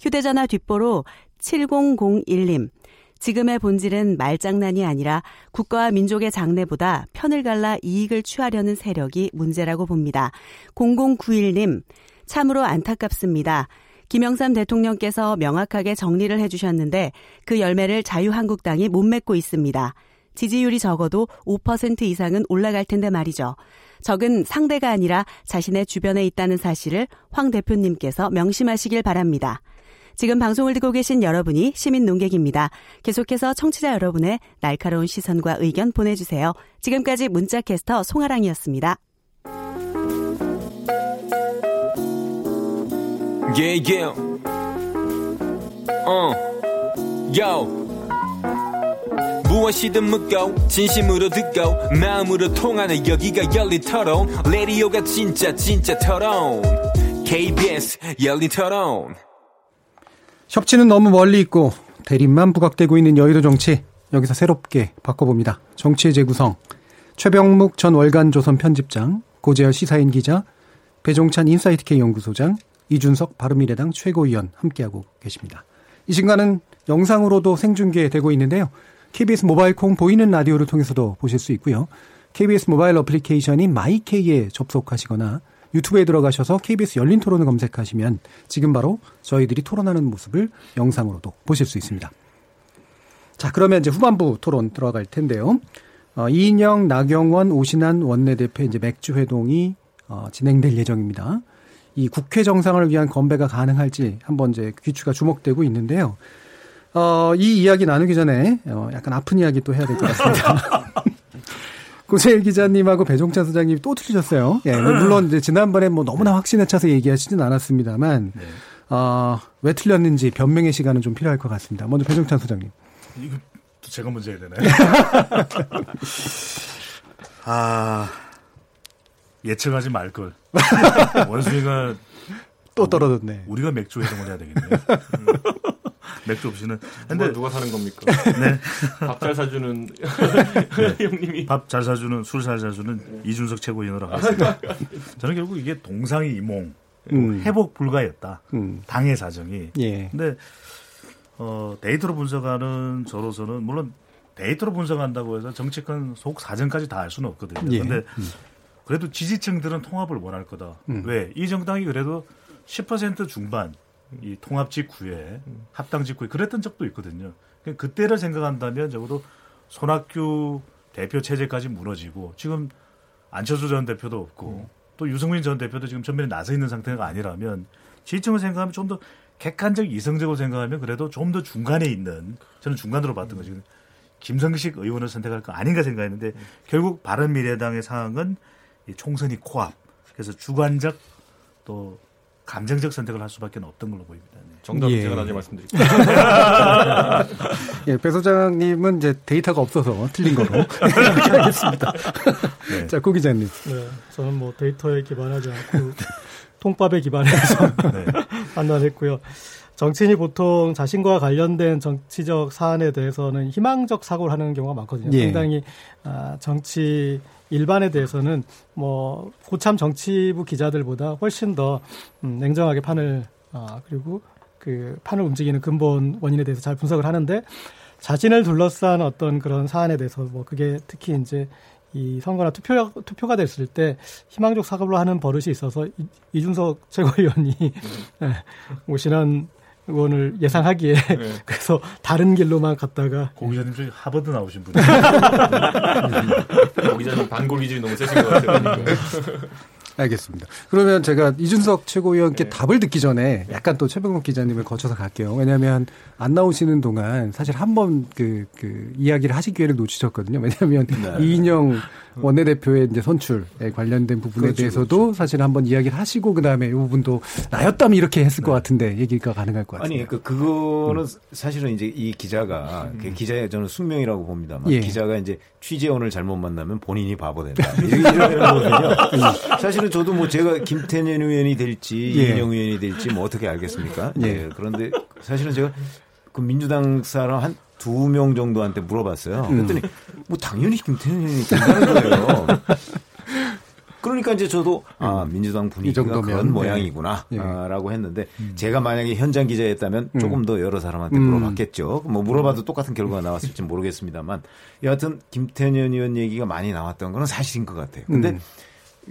휴대전화 뒷보로 7001님. 지금의 본질은 말장난이 아니라 국가와 민족의 장래보다 편을 갈라 이익을 취하려는 세력이 문제라고 봅니다. 0091님. 참으로 안타깝습니다. 김영삼 대통령께서 명확하게 정리를 해주셨는데 그 열매를 자유한국당이 못 맺고 있습니다. 지지율이 적어도 5% 이상은 올라갈 텐데 말이죠. 적은 상대가 아니라 자신의 주변에 있다는 사실을 황 대표님께서 명심하시길 바랍니다. 지금 방송을 듣고 계신 여러분이 시민 농객입니다. 계속해서 청취자 여러분의 날카로운 시선과 의견 보내주세요. 지금까지 문자캐스터 송아랑이었습니다. Yeah, yeah. Uh. 무엇이든 묻고 진심으로 듣고 마음으로 통하는 여기가 열린 토론 라디오가 진짜 진짜 토론 KBS 열린 토론 협치는 너무 멀리 있고 대립만 부각되고 있는 여의도 정치 여기서 새롭게 바꿔봅니다. 정치의 재구성 최병묵 전 월간 조선 편집장 고재열 시사인 기자 배종찬 인사이트K 연구소장 이준석 바른미래당 최고위원 함께하고 계십니다. 이 시간은 영상으로도 생중계되고 있는데요. KBS 모바일 콩 보이는 라디오를 통해서도 보실 수 있고요. KBS 모바일 어플리케이션인 마이케이에 접속하시거나 유튜브에 들어가셔서 KBS 열린 토론을 검색하시면 지금 바로 저희들이 토론하는 모습을 영상으로도 보실 수 있습니다. 자, 그러면 이제 후반부 토론 들어갈 텐데요. 어, 이인영, 나경원, 오신환 원내대표 이제 맥주 회동이 어, 진행될 예정입니다. 이 국회 정상을 위한 건배가 가능할지 한번 이제 귀추가 주목되고 있는데요. 어, 이 이야기 나누기 전에 어, 약간 아픈 이야기 또 해야 될 것 같습니다. [laughs] [laughs] 고세일 기자님하고 배종찬 소장님이 또 틀리셨어요. 예, 물론 이제 지난번에 뭐 너무나 확신에 차서 얘기하시진 않았습니다만, 네. 어, 왜 틀렸는지 변명의 시간은 좀 필요할 것 같습니다. 먼저 배종찬 소장님. 이거 또 제가 먼저 해야 되나요? [laughs] 아 예측하지 말 걸. [laughs] 원숭이가 또 떨어졌네. 우리가 맥주 회동을 해야 되겠네요. [laughs] 음. [laughs] 맥주 없이는. 근데 근데 누가 사는 겁니까? [laughs] 네. 밥 잘 사주는 [laughs] 형님이 밥 잘 사주는 술 잘 사주는 이준석 최고위원으로 하겠습니다. 저는 결국 이게 동상이 이몽 음. 회복 불가였다. 음. 당의 사정이. 예. 근데 어, 데이터로 분석하는 저로서는 물론 데이터로 분석한다고 해서 정치권 속 사정까지 다 알 수는 없거든요. 예. 근데 그래도 지지층들은 통합을 원할 거다. 음. 왜? 이 정당이 그래도 10% 중반 이 통합 직후에 합당 직후에 그랬던 적도 있거든요. 그러니까 그때를 생각한다면 적어도 손학규 대표 체제까지 무너지고 지금 안철수 전 대표도 없고 또 유승민 전 대표도 지금 전면에 나서 있는 상태가 아니라면 지지층을 생각하면 좀 더 객관적 이성적으로 생각하면 그래도 좀 더 중간에 있는 저는 중간으로 봤던 거지. 김성식 의원을 선택할 거 아닌가 생각했는데 결국 바른미래당의 상황은 이 총선이 코앞. 그래서 주관적 또 감정적 선택을 할 수밖에 없던 걸로 보입니다. 네. 정답은 예. 제가 나중에 말씀드릴게요. [laughs] 예, 배 소장님은 이제 데이터가 없어서 틀린 거로 [laughs] 하겠습니다. 네. 자, 고 기자님. 네, 저는 뭐 데이터에 기반하지 않고 [laughs] 통밥에 기반해서 네. 판단했고요. 정치인이 보통 자신과 관련된 정치적 사안에 대해서는 희망적 사고를 하는 경우가 많거든요. 예. 상당히 아, 정치 일반에 대해서는 뭐 고참 정치부 기자들보다 훨씬 더 음, 냉정하게 판을 아, 그리고 그 판을 움직이는 근본 원인에 대해서 잘 분석을 하는데 자신을 둘러싼 어떤 그런 사안에 대해서 뭐 그게 특히 이제 이 선거나 투표 투표가 됐을 때 희망적 사고를 하는 버릇이 있어서 이, 이준석 [laughs] 최고위원이 예, 오신한 의 원을 예상하기에 [laughs] 그래서 다른 길로만 갔다가 고 기자님 저희 하버드 나오신 분이 고 기자님 반골 기질이 너무 세신 것 같아요. 알겠습니다. 그러면 제가 이준석 최고위원께 네. 답을 듣기 전에 약간 또 최병국 기자님을 거쳐서 갈게요. 왜냐하면 안 나오시는 동안 사실 한 번 그, 그 이야기를 하실 기회를 놓치셨거든요. 왜냐하면 네. 이인영 원내대표의 이제 선출에 관련된 부분에 그렇죠, 대해서도 사실 한번 이야기를 하시고 그다음에 이 부분도 나였다면 이렇게 했을 것 같은데 얘기가 가능할 것 같아요. 아니, 그, 그거는 사실은 이제 이 기자가, 그 기자의 저는 숙명이라고 봅니다만, 예. 기자가 이제 취재원을 잘못 만나면 본인이 바보 된다. [laughs] 이런 거거든요. 사실 은 저도 뭐 제가 김태년 의원이 될지, 예. 이인영 의원이 될지 뭐 어떻게 알겠습니까? 예. 예. 그런데 사실은 제가 그 민주당 사람 한 두 명 정도한테 물어봤어요. 음. 그랬더니 뭐 당연히 김태년 의원이 된다는 거예요. 그러니까 이제 저도 아 민주당 분위기가 그런 네. 모양이구나라고 했는데 제가 만약에 현장 기자였다면 조금 더 여러 사람한테 음. 물어봤겠죠. 뭐 물어봐도 똑같은 결과가 나왔을지 모르겠습니다만 여하튼 김태년 의원 얘기가 많이 나왔던 거는 사실인 것 같아요. 근데 음.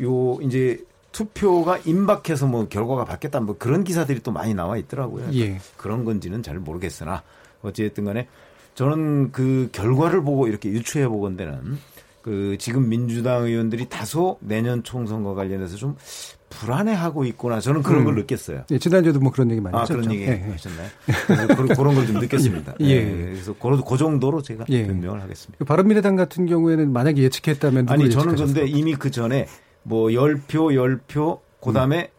요 이제 투표가 임박해서 뭐 결과가 바뀌었다 뭐 그런 기사들이 또 많이 나와 있더라고요. 예. 그런 건지는 잘 모르겠으나 어찌됐든 간에 저는 그 결과를 보고 이렇게 유추해 보건대는 그 지금 민주당 의원들이 다소 내년 총선과 관련해서 좀 불안해하고 있구나. 저는 그런 음. 걸 느꼈어요. 예, 지난주에도 뭐 그런 얘기 많이 아, 하셨죠. 그런 얘기 예, 예. 하셨나요? 그래서 그런, 걸 좀 느꼈습니다. [laughs] 예. 예. 그래서 그, 그 정도로 제가 예. 변명을 하겠습니다. 그 바른미래당 같은 경우에는 만약에 예측했다면 아니, 저는? 근데 이미 그 전에 뭐 10표, 10표, 그 다음에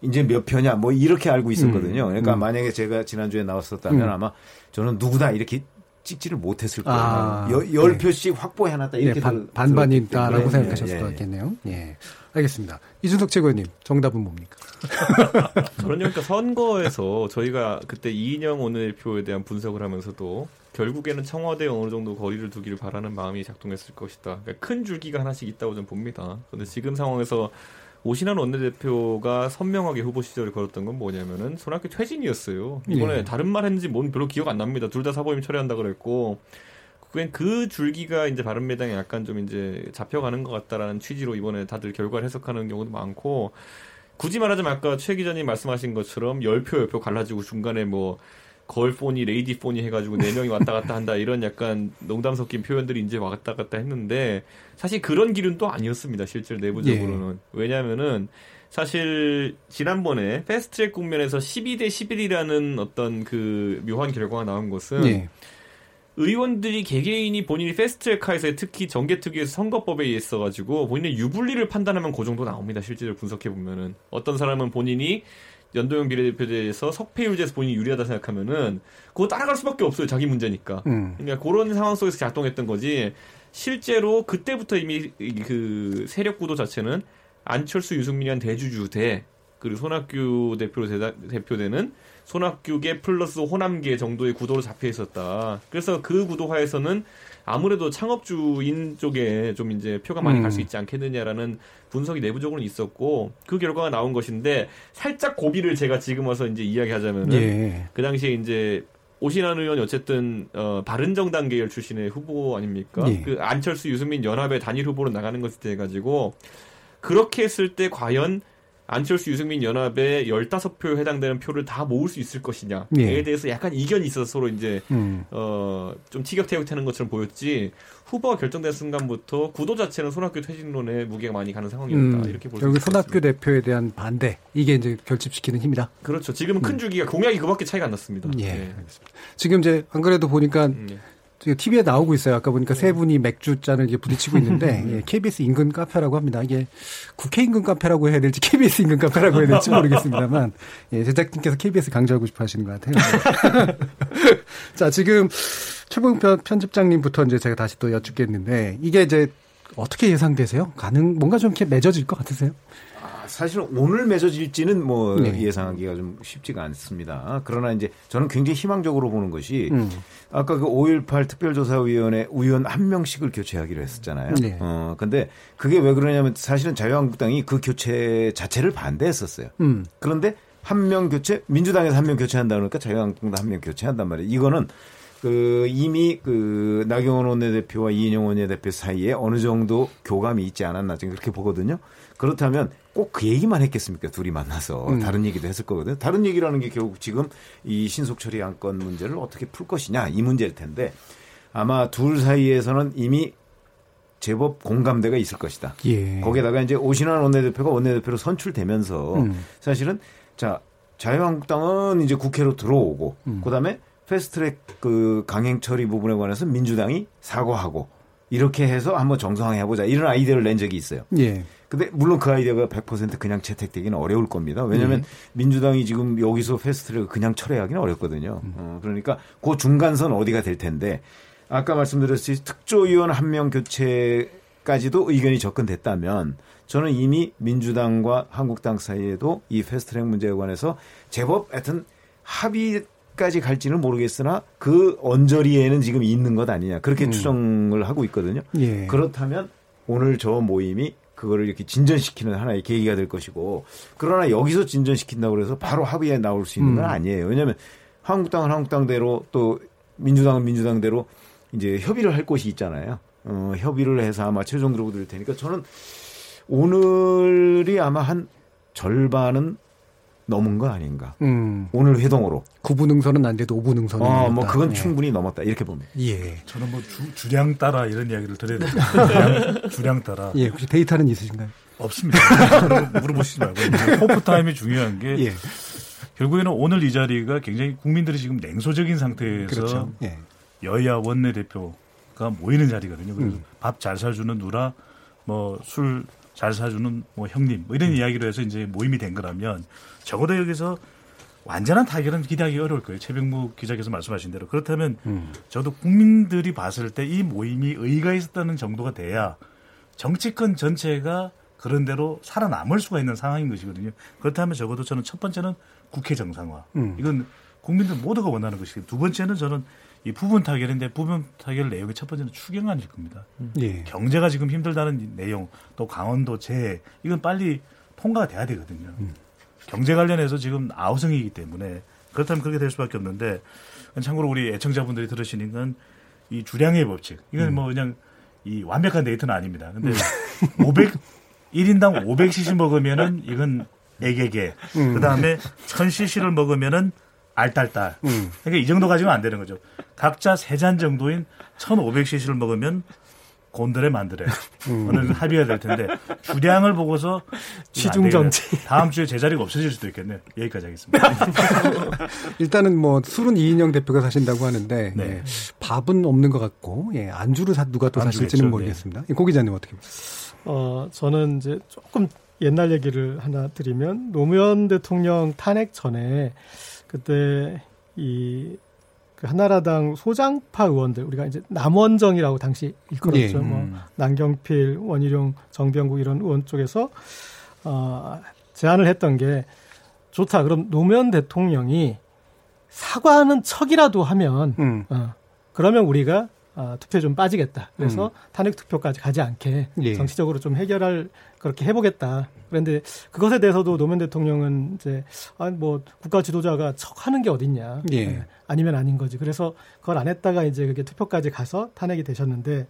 이제 몇 표냐 뭐 이렇게 알고 있었거든요. 그러니까 음. 만약에 제가 지난주에 나왔었다면 음. 아마 저는 누구다 이렇게 찍지를 못했을 거예요. 아, 열, 열 표씩 확보해놨다 예, 이렇게 반, 들- 반반이다라고. 생각하셨을 예, 것 예. 같겠네요. 예. 알겠습니다. 이준석 최고위원님, 정답은 뭡니까? [laughs] 저는 그러니까 선거에서 저희가 그때 이인영 원내대표에 대한 분석을 하면서도 결국에는 청와대에 어느 정도 거리를 두기를 바라는 마음이 작동했을 것이다. 그러니까 큰 줄기가 하나씩 있다고 저는 봅니다. 그런데 지금 상황에서 오신환 원내대표가 선명하게 후보 시절을 걸었던 건 뭐냐면은 손학규 퇴진이었어요. 이번에 예. 다른 말 했는지 뭔 별로 기억 안 납니다. 둘 다 사보임 처리한다 그랬고 그냥 그 줄기가 이제 바른미래당에 약간 좀 이제 잡혀가는 것 같다라는 취지로 이번에 다들 결과를 해석하는 경우도 많고 굳이 말하자면 아까 최 기자님 말씀하신 것처럼 10표 10표 갈라지고 중간에 뭐 걸포니 레이디 포니 해가지고 네 명이 왔다 갔다 한다 이런 약간 농담 섞인 표현들이 이제 왔다 갔다 했는데 사실 그런 길은 또 아니었습니다 실제로 내부적으로는 왜냐하면은 사실 지난번에 패스트트랙 국면에서 12대 11이라는 어떤 그 묘한 결과가 나온 것은 예. 의원들이 개개인이 본인이 패스트트랙하에서 특히 정개특위에서 선거법에 있어가지고 본인의 유불리를 판단하면 그 정도 나옵니다. 실제로 분석해 보면은 어떤 사람은 본인이 연도형 비례대표제에서 석패율제에서 본인이 유리하다 생각하면은 그거 따라갈 수밖에 없어요. 자기 문제니까. 음. 그러니까 그런 상황 속에서 작동했던 거지. 실제로 그때부터 이미 이- 그 세력 구도 자체는 안철수, 유승민이 한 대주주 대 그리고 손학규 대표로 대다- 대표되는 손학규계 플러스 호남계 정도의 구도로 잡혀 있었다. 그래서 그 구도화에서는 아무래도 창업주인 쪽에 좀 이제 표가 많이 음. 갈수 있지 않겠느냐라는 분석이 내부적으로는 있었고 그 결과가 나온 것인데 살짝 고비를 제가 지금 와서 이제 이야기하자면은 예. 그 당시에 이제 오신환 의원이 어쨌든 어, 바른정당 계열 출신의 후보 아닙니까? 예. 그 안철수 유승민 연합의 단일 후보로 나가는 것에 대해 가지고 그렇게 했을 때 과연 안철수 유승민 연합의 15표에 해당되는 표를 다 모을 수 있을 것이냐에 예. 대해서 약간 이견이 있어서 서로 이제 음. 어, 좀 티격태격하는 것처럼 보였지 후보가 결정된 순간부터 구도 자체는 손학규 퇴진론에 무게가 많이 가는 상황이었다 음. 이렇게 볼수 결국. 손학규 대표에 대한 반대 이게 이제 결집시키는 힘이다. 그렇죠. 지금은 큰 줄기가 공약이 그밖에 차이가 안 났습니다. 예. 예. 알겠습니다. 지금 이제 안 그래도 보니까 음, 예. TV에 나오고 있어요. 아까 보니까 세 분이 맥주 잔을 이제 부딪히고 [laughs] 있는데 네. 예, KBS 인근 카페라고 합니다. 이게 국회 인근 카페라고 해야 될지 KBS 인근 카페라고 해야 될지 모르겠습니다만 [laughs] 예, 제작진께서 KBS 강조하고 싶어 하시는 것 같아요. [laughs] 자, 지금 최봉 편- 편집장님부터 이제 제가 다시 또 여쭙겠는데 이게 이제 어떻게 예상되세요? 가능 뭔가 좀 이렇게 맺어질 것 같으세요? 아, 사실은 오늘 맺어질지는 뭐 네. 예상하기가 좀 쉽지가 않습니다. 그러나 이제 저는 굉장히 희망적으로 보는 것이 음. 아까 그 5.18 특별조사위원회 의원 한 명씩을 교체하기로 했었잖아요. 네. 어, 근데 그게 왜 그러냐면 사실은 자유한국당이 그 교체 자체를 반대했었어요. 음. 그런데 한 명 교체, 민주당에서 한 명 교체한다 그러니까 자유한국당도 한명 교체한단 말이에요. 이거는 그 이미 그 나경원 원내대표와 이인영 원내대표 사이에 어느 정도 교감이 있지 않았나 지금 그렇게 보거든요. 그렇다면 꼭 그 얘기만 했겠습니까? 둘이 만나서 음. 다른 얘기도 했을 거거든요. 다른 얘기라는 게 결국 지금 이 신속 처리 안건 문제를 어떻게 풀 것이냐 이 문제일 텐데 아마 둘 사이에서는 이미 제법 공감대가 있을 것이다. 예. 거기에다가 이제 오신환 원내대표가 원내대표로 선출되면서 음. 사실은 자 자유한국당은 이제 국회로 들어오고 음. 그다음에 패스트트랙 그 강행 처리 부분에 관해서 민주당이 사과하고 이렇게 해서 한번 정상화해 보자 이런 아이디어를 낸 적이 있어요. 예. 근데 물론 그 아이디어가 100% 그냥 채택되기는 어려울 겁니다. 왜냐하면 민주당이 지금 여기서 패스트트랙을 그냥 철회하기는 어렵거든요. 어, 그러니까 그 중간선 어디가 될 텐데 아까 말씀드렸듯이 특조위원 한 명 교체까지도 의견이 접근됐다면 저는 이미 민주당과 한국당 사이에도 이 패스트트랙 문제에 관해서 제법 하여튼 합의 까지 갈지는 모르겠으나 그 언저리에는 지금 있는 것 아니냐 그렇게 추정을 하고 있거든요. 예. 그렇다면 오늘 저 모임이 그거를 이렇게 진전시키는 하나의 계기가 될 것이고 그러나 여기서 진전시킨다고 해서 바로 합의에 나올 수 있는 건 음. 아니에요. 왜냐하면 한국당은 한국당대로 또 민주당은 민주당대로 이제 협의를 할 곳이 있잖아요. 어, 협의를 해서 아마 최종 들어고 될 테니까 저는 오늘이 아마 한 절반은 넘은 거 아닌가. 음. 오늘 회동으로. 9분 응선은 안 돼도 5분 응선은 어, 뭐 넘었다. 그건 예. 충분히 넘었다. 이렇게 봅니다. 예. 저는 뭐 주, 주량 따라 이런 이야기를 드려야 돼요. [laughs] 주량, 주량 따라. 예, 혹시 데이터는 있으신가요? 없습니다. 물어보시지 말고. 호프 타임이 중요한 게 예. 결국에는 오늘 이 자리가 굉장히 국민들이 지금 냉소적인 상태에서 그렇죠. 예. 여야 원내 대표가 모이는 자리거든요. 그래서 음. 밥잘 사주는 누나, 뭐술 잘 사주는 뭐 형님, 뭐 이런 이야기로 해서 이제 모임이 된 거라면 적어도 여기서 완전한 타결은 기대하기 어려울 거예요. 최병무 기자께서 말씀하신 대로 그렇다면 음. 저도 국민들이 봤을 때 이 모임이 의의가 있었다는 정도가 돼야 정치권 전체가 그런 대로 살아남을 수가 있는 상황인 것이거든요. 그렇다면 적어도 저는 첫 번째는 국회 정상화. 음. 이건 국민들 모두가 원하는 것이고 두 번째는 저는 이 부분 타결인데 부분 타결 내용의 첫 번째는 추경안일 겁니다. 예. 경제가 지금 힘들다는 내용 또 강원도 재해 이건 빨리 통과가 돼야 되거든요. 경제 관련해서 지금 아우성이기 때문에 그렇다면 그렇게 될 수밖에 없는데 참고로 우리 애청자분들이 들으시는 건 이 주량의 법칙 이건 뭐 그냥 이 완벽한 데이터는 아닙니다. 근데 500 1인당 500cc 먹으면은 이건 애개개. 그다음에 1000cc를 먹으면은 알딸딸. 음. 그러니까 이 정도 가지면 안 되는 거죠. 각자 세 잔 정도인 1500cc를 먹으면 곤드레 만드레. 오늘 합의가 될 텐데 주량을 보고서 취중 정치. 다음 주에 제자리가 없어질 수도 있겠네요. 여기까지 하겠습니다. [laughs] 일단은 뭐 술은 이인영 대표가 사신다고 하는데 네. 예, 밥은 없는 것 같고 예, 안주를 사, 누가 또 안주겠죠, 사실지는 네. 모르겠습니다. 예, 고 기자님 어떻게 보세요? 어, 저는 이제 조금 옛날 얘기를 하나 드리면 노무현 대통령 탄핵 전에 그때 이 그 한나라당 소장파 의원들 우리가 이제 남원정이라고 당시 일컬었죠. 예. 뭐 음. 남경필, 원희룡, 정병국 이런 의원 쪽에서 어, 제안을 했던 게 좋다. 그럼 노무현 대통령이 사과하는 척이라도 하면 음. 어, 그러면 우리가 아, 투표에 좀 빠지겠다. 그래서 음. 탄핵 투표까지 가지 않게 예. 정치적으로 좀 해결할 그렇게 해보겠다. 그런데 그것에 대해서도 노무현 대통령은 이제 아, 뭐 국가 지도자가 척 하는 게 어딨냐. 예. 네, 아니면 아닌 거지. 그래서 그걸 안 했다가 이제 그게 투표까지 가서 탄핵이 되셨는데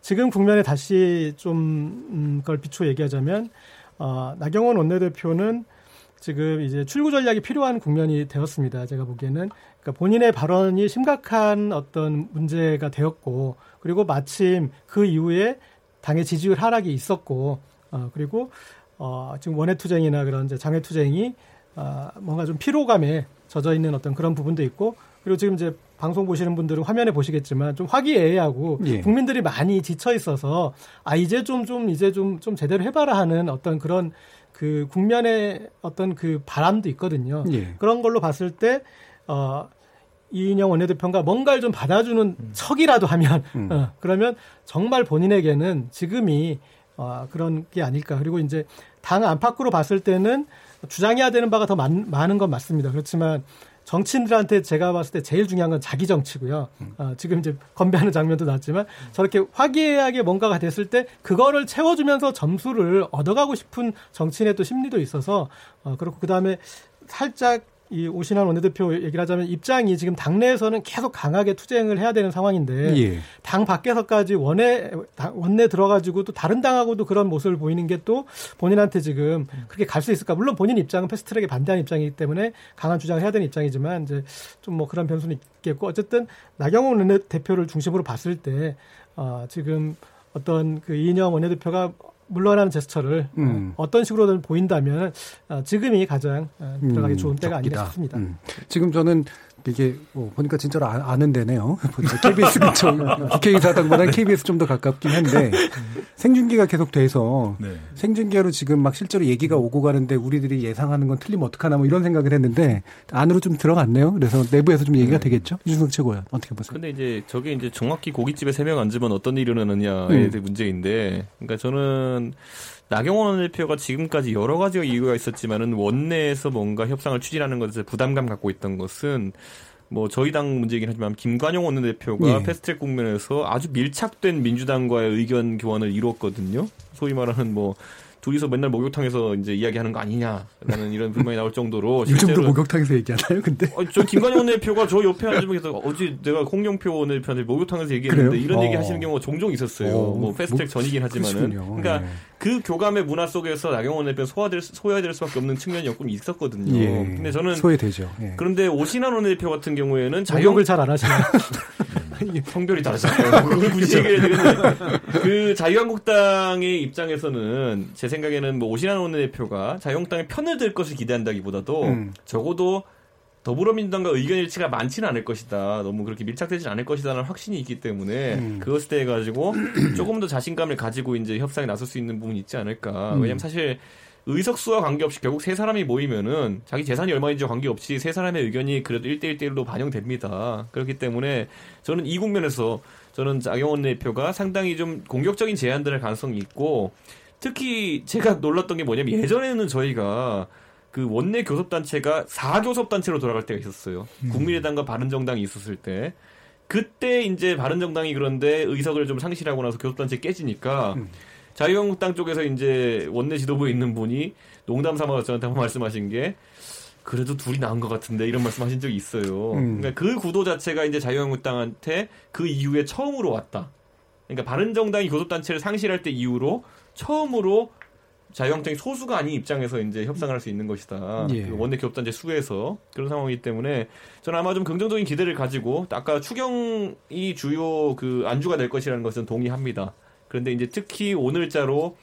지금 국면에 다시 좀 음, 그걸 비추어 얘기하자면 어, 나경원 원내대표는 지금 이제 출구 전략이 필요한 국면이 되었습니다. 제가 보기에는 그러니까 본인의 발언이 심각한 어떤 문제가 되었고 그리고 마침 그 이후에 당의 지지율 하락이 있었고 어, 그리고 어, 지금 원외투쟁이나 그런 이제 장외투쟁이 어, 뭔가 좀 피로감에 젖어 있는 어떤 그런 부분도 있고 그리고 지금 이제 방송 보시는 분들은 화면에 보시겠지만 좀 화기애애하고 예. 국민들이 많이 지쳐 있어서 아 이제 좀좀 이제 좀좀 제대로 해봐라 하는 어떤 그런 그 국면의 어떤 그 바람도 있거든요. 예. 그런 걸로 봤을 때 어, 이인영 원내대표가 뭔가를 좀 받아주는 척이라도 하면 음. 어, 그러면 정말 본인에게는 지금이 어, 그런 게 아닐까. 그리고 이제 당 안팎으로 봤을 때는 주장해야 되는 바가 더 많, 많은 건 맞습니다. 그렇지만 정치인들한테 제가 봤을 때 제일 중요한 건 자기 정치고요. 어, 지금 이제 건배하는 장면도 나왔지만 저렇게 화기애애하게 뭔가가 됐을 때 그거를 채워주면서 점수를 얻어가고 싶은 정치인의 또 심리도 있어서 어, 그렇고 그 다음에 살짝 이 오신환 원내대표 얘기를 하자면 입장이 지금 당내에서는 계속 강하게 투쟁을 해야 되는 상황인데 예. 당 밖에서까지 원내 당- 원내 들어가지고 또 다른 당하고도 그런 모습을 보이는 게 또 본인한테 지금 그렇게 갈 수 있을까? 물론 본인 입장은 패스트트랙에 반대하는 입장이기 때문에 강한 주장을 해야 되는 입장이지만 이제 좀 뭐 그런 변수는 있겠고 어쨌든 나경원 원내 대표를 중심으로 봤을 때 어, 지금 어떤 그 이인영 원내대표가 물러나는 제스처를 음. 어, 어떤 식으로든 보인다면 어, 지금이 가장 어, 들어가기 음, 좋은 때가 아닌가 적기다. 싶습니다. 음. 지금 저는 이게 뭐 보니까 진짜로 아, 아는 데네요. KBS 좀 국회의사당보다는 KBS 좀 더 가깝긴 한데 생중계가 계속 돼서 네. 생중계로 지금 막 실제로 얘기가 오고 가는데 우리들이 예상하는 건 틀리면 어떡하나 뭐 이런 생각을 했는데 안으로 좀 들어갔네요. 그래서 내부에서 좀 얘기가 되겠죠. 이준석 최고야 어떻게 보세요? 근데 이제 저게 이제 정확히 고깃집에 세 명 앉으면 어떤 일이 일어나느냐에 음. 대한 문제인데, 그러니까 저는 나경원 대표가 지금까지 여러 가지 이유가 있었지만은 원내에서 뭔가 협상을 추진하는 것에 부담감 갖고 있던 것은 뭐 저희 당 문제이긴 하지만 김관용 원내대표가 예. 패스트트랙 국면에서 아주 밀착된 민주당과의 의견 교환을 이루었거든요. 소위 말하는 뭐 둘이서 맨날 목욕탕에서 이제 이야기하는 거 아니냐라는 이런 불만이 나올 정도로 [laughs] 실제로 목욕탕에서 얘기하나요? 근데 어, 저 김관영 원내대표가 저 옆에 앉으면서 어제 내가 홍영표 원내대표한테 목욕탕에서 얘기했는데 그래요? 이런 얘기 어. 하시는 경우가 종종 있었어요. 어, 뭐 패스트트랙 뭐, 전이긴 하지만은. 그러시군요. 그러니까 예. 그 교감의 문화 속에서 나경원 원내대표 소화될 소화될 수밖에 없는 측면이 조금 있었거든요. 예. 근데 저는 소외되죠. 예. 그런데 오신환 원내대표 같은 경우에는 자욕을 잘 안 하시나요? [laughs] 성별이 다르잖아요. 그걸 굳이 얘기해야 되겠네. 그 자유한국당의 입장에서는 제 생각에는 뭐 오신환 원내대표가 자유한국당의 편을 들 것을 기대한다기보다도 음. 적어도 더불어민주당과 의견 일치가 많지는 않을 것이다. 너무 그렇게 밀착되지 않을 것이다라는 확신이 있기 때문에 음. 그것에 대해 가지고 조금 더 자신감을 가지고 이제 협상에 나설 수 있는 부분이 있지 않을까. 음. 왜냐면 사실 의석수와 관계없이 결국 세 사람이 모이면은 자기 재산이 얼마인지 관계없이 세 사람의 의견이 그래도 1대1대1로 반영됩니다. 그렇기 때문에 저는 이 국면에서 저는 장영원 대표가 상당히 좀 공격적인 제안들을 할 가능성이 있고 특히 제가 놀랐던 게 뭐냐면 예전에는 저희가 그 원내 교섭단체가 4교섭단체로 돌아갈 때가 있었어요. 국민의당과 바른정당이 있었을 때. 그때 이제 바른정당이 그런데 의석을 좀 상실하고 나서 교섭단체 깨지니까 자유한국당 쪽에서 이제 원내 지도부에 있는 분이 농담 삼아서 저한테 한번 말씀하신 게 그래도 둘이 나은 것 같은데 이런 말씀하신 적이 있어요. 음. 그러니까 그 구도 자체가 이제 자유한국당한테 그 이후에 처음으로 왔다. 그러니까 바른정당이 교섭단체를 상실할 때 이후로 처음으로 자유한국당이 소수가 아닌 입장에서 이제 협상을 할수 있는 것이다. 예. 그 원내 교섭단체 수에서 그런 상황이기 때문에 저는 아마 좀 긍정적인 기대를 가지고 아까 추경이 주요 그 안주가 될 것이라는 것은 동의합니다. 그런데 이제 특히 오늘자로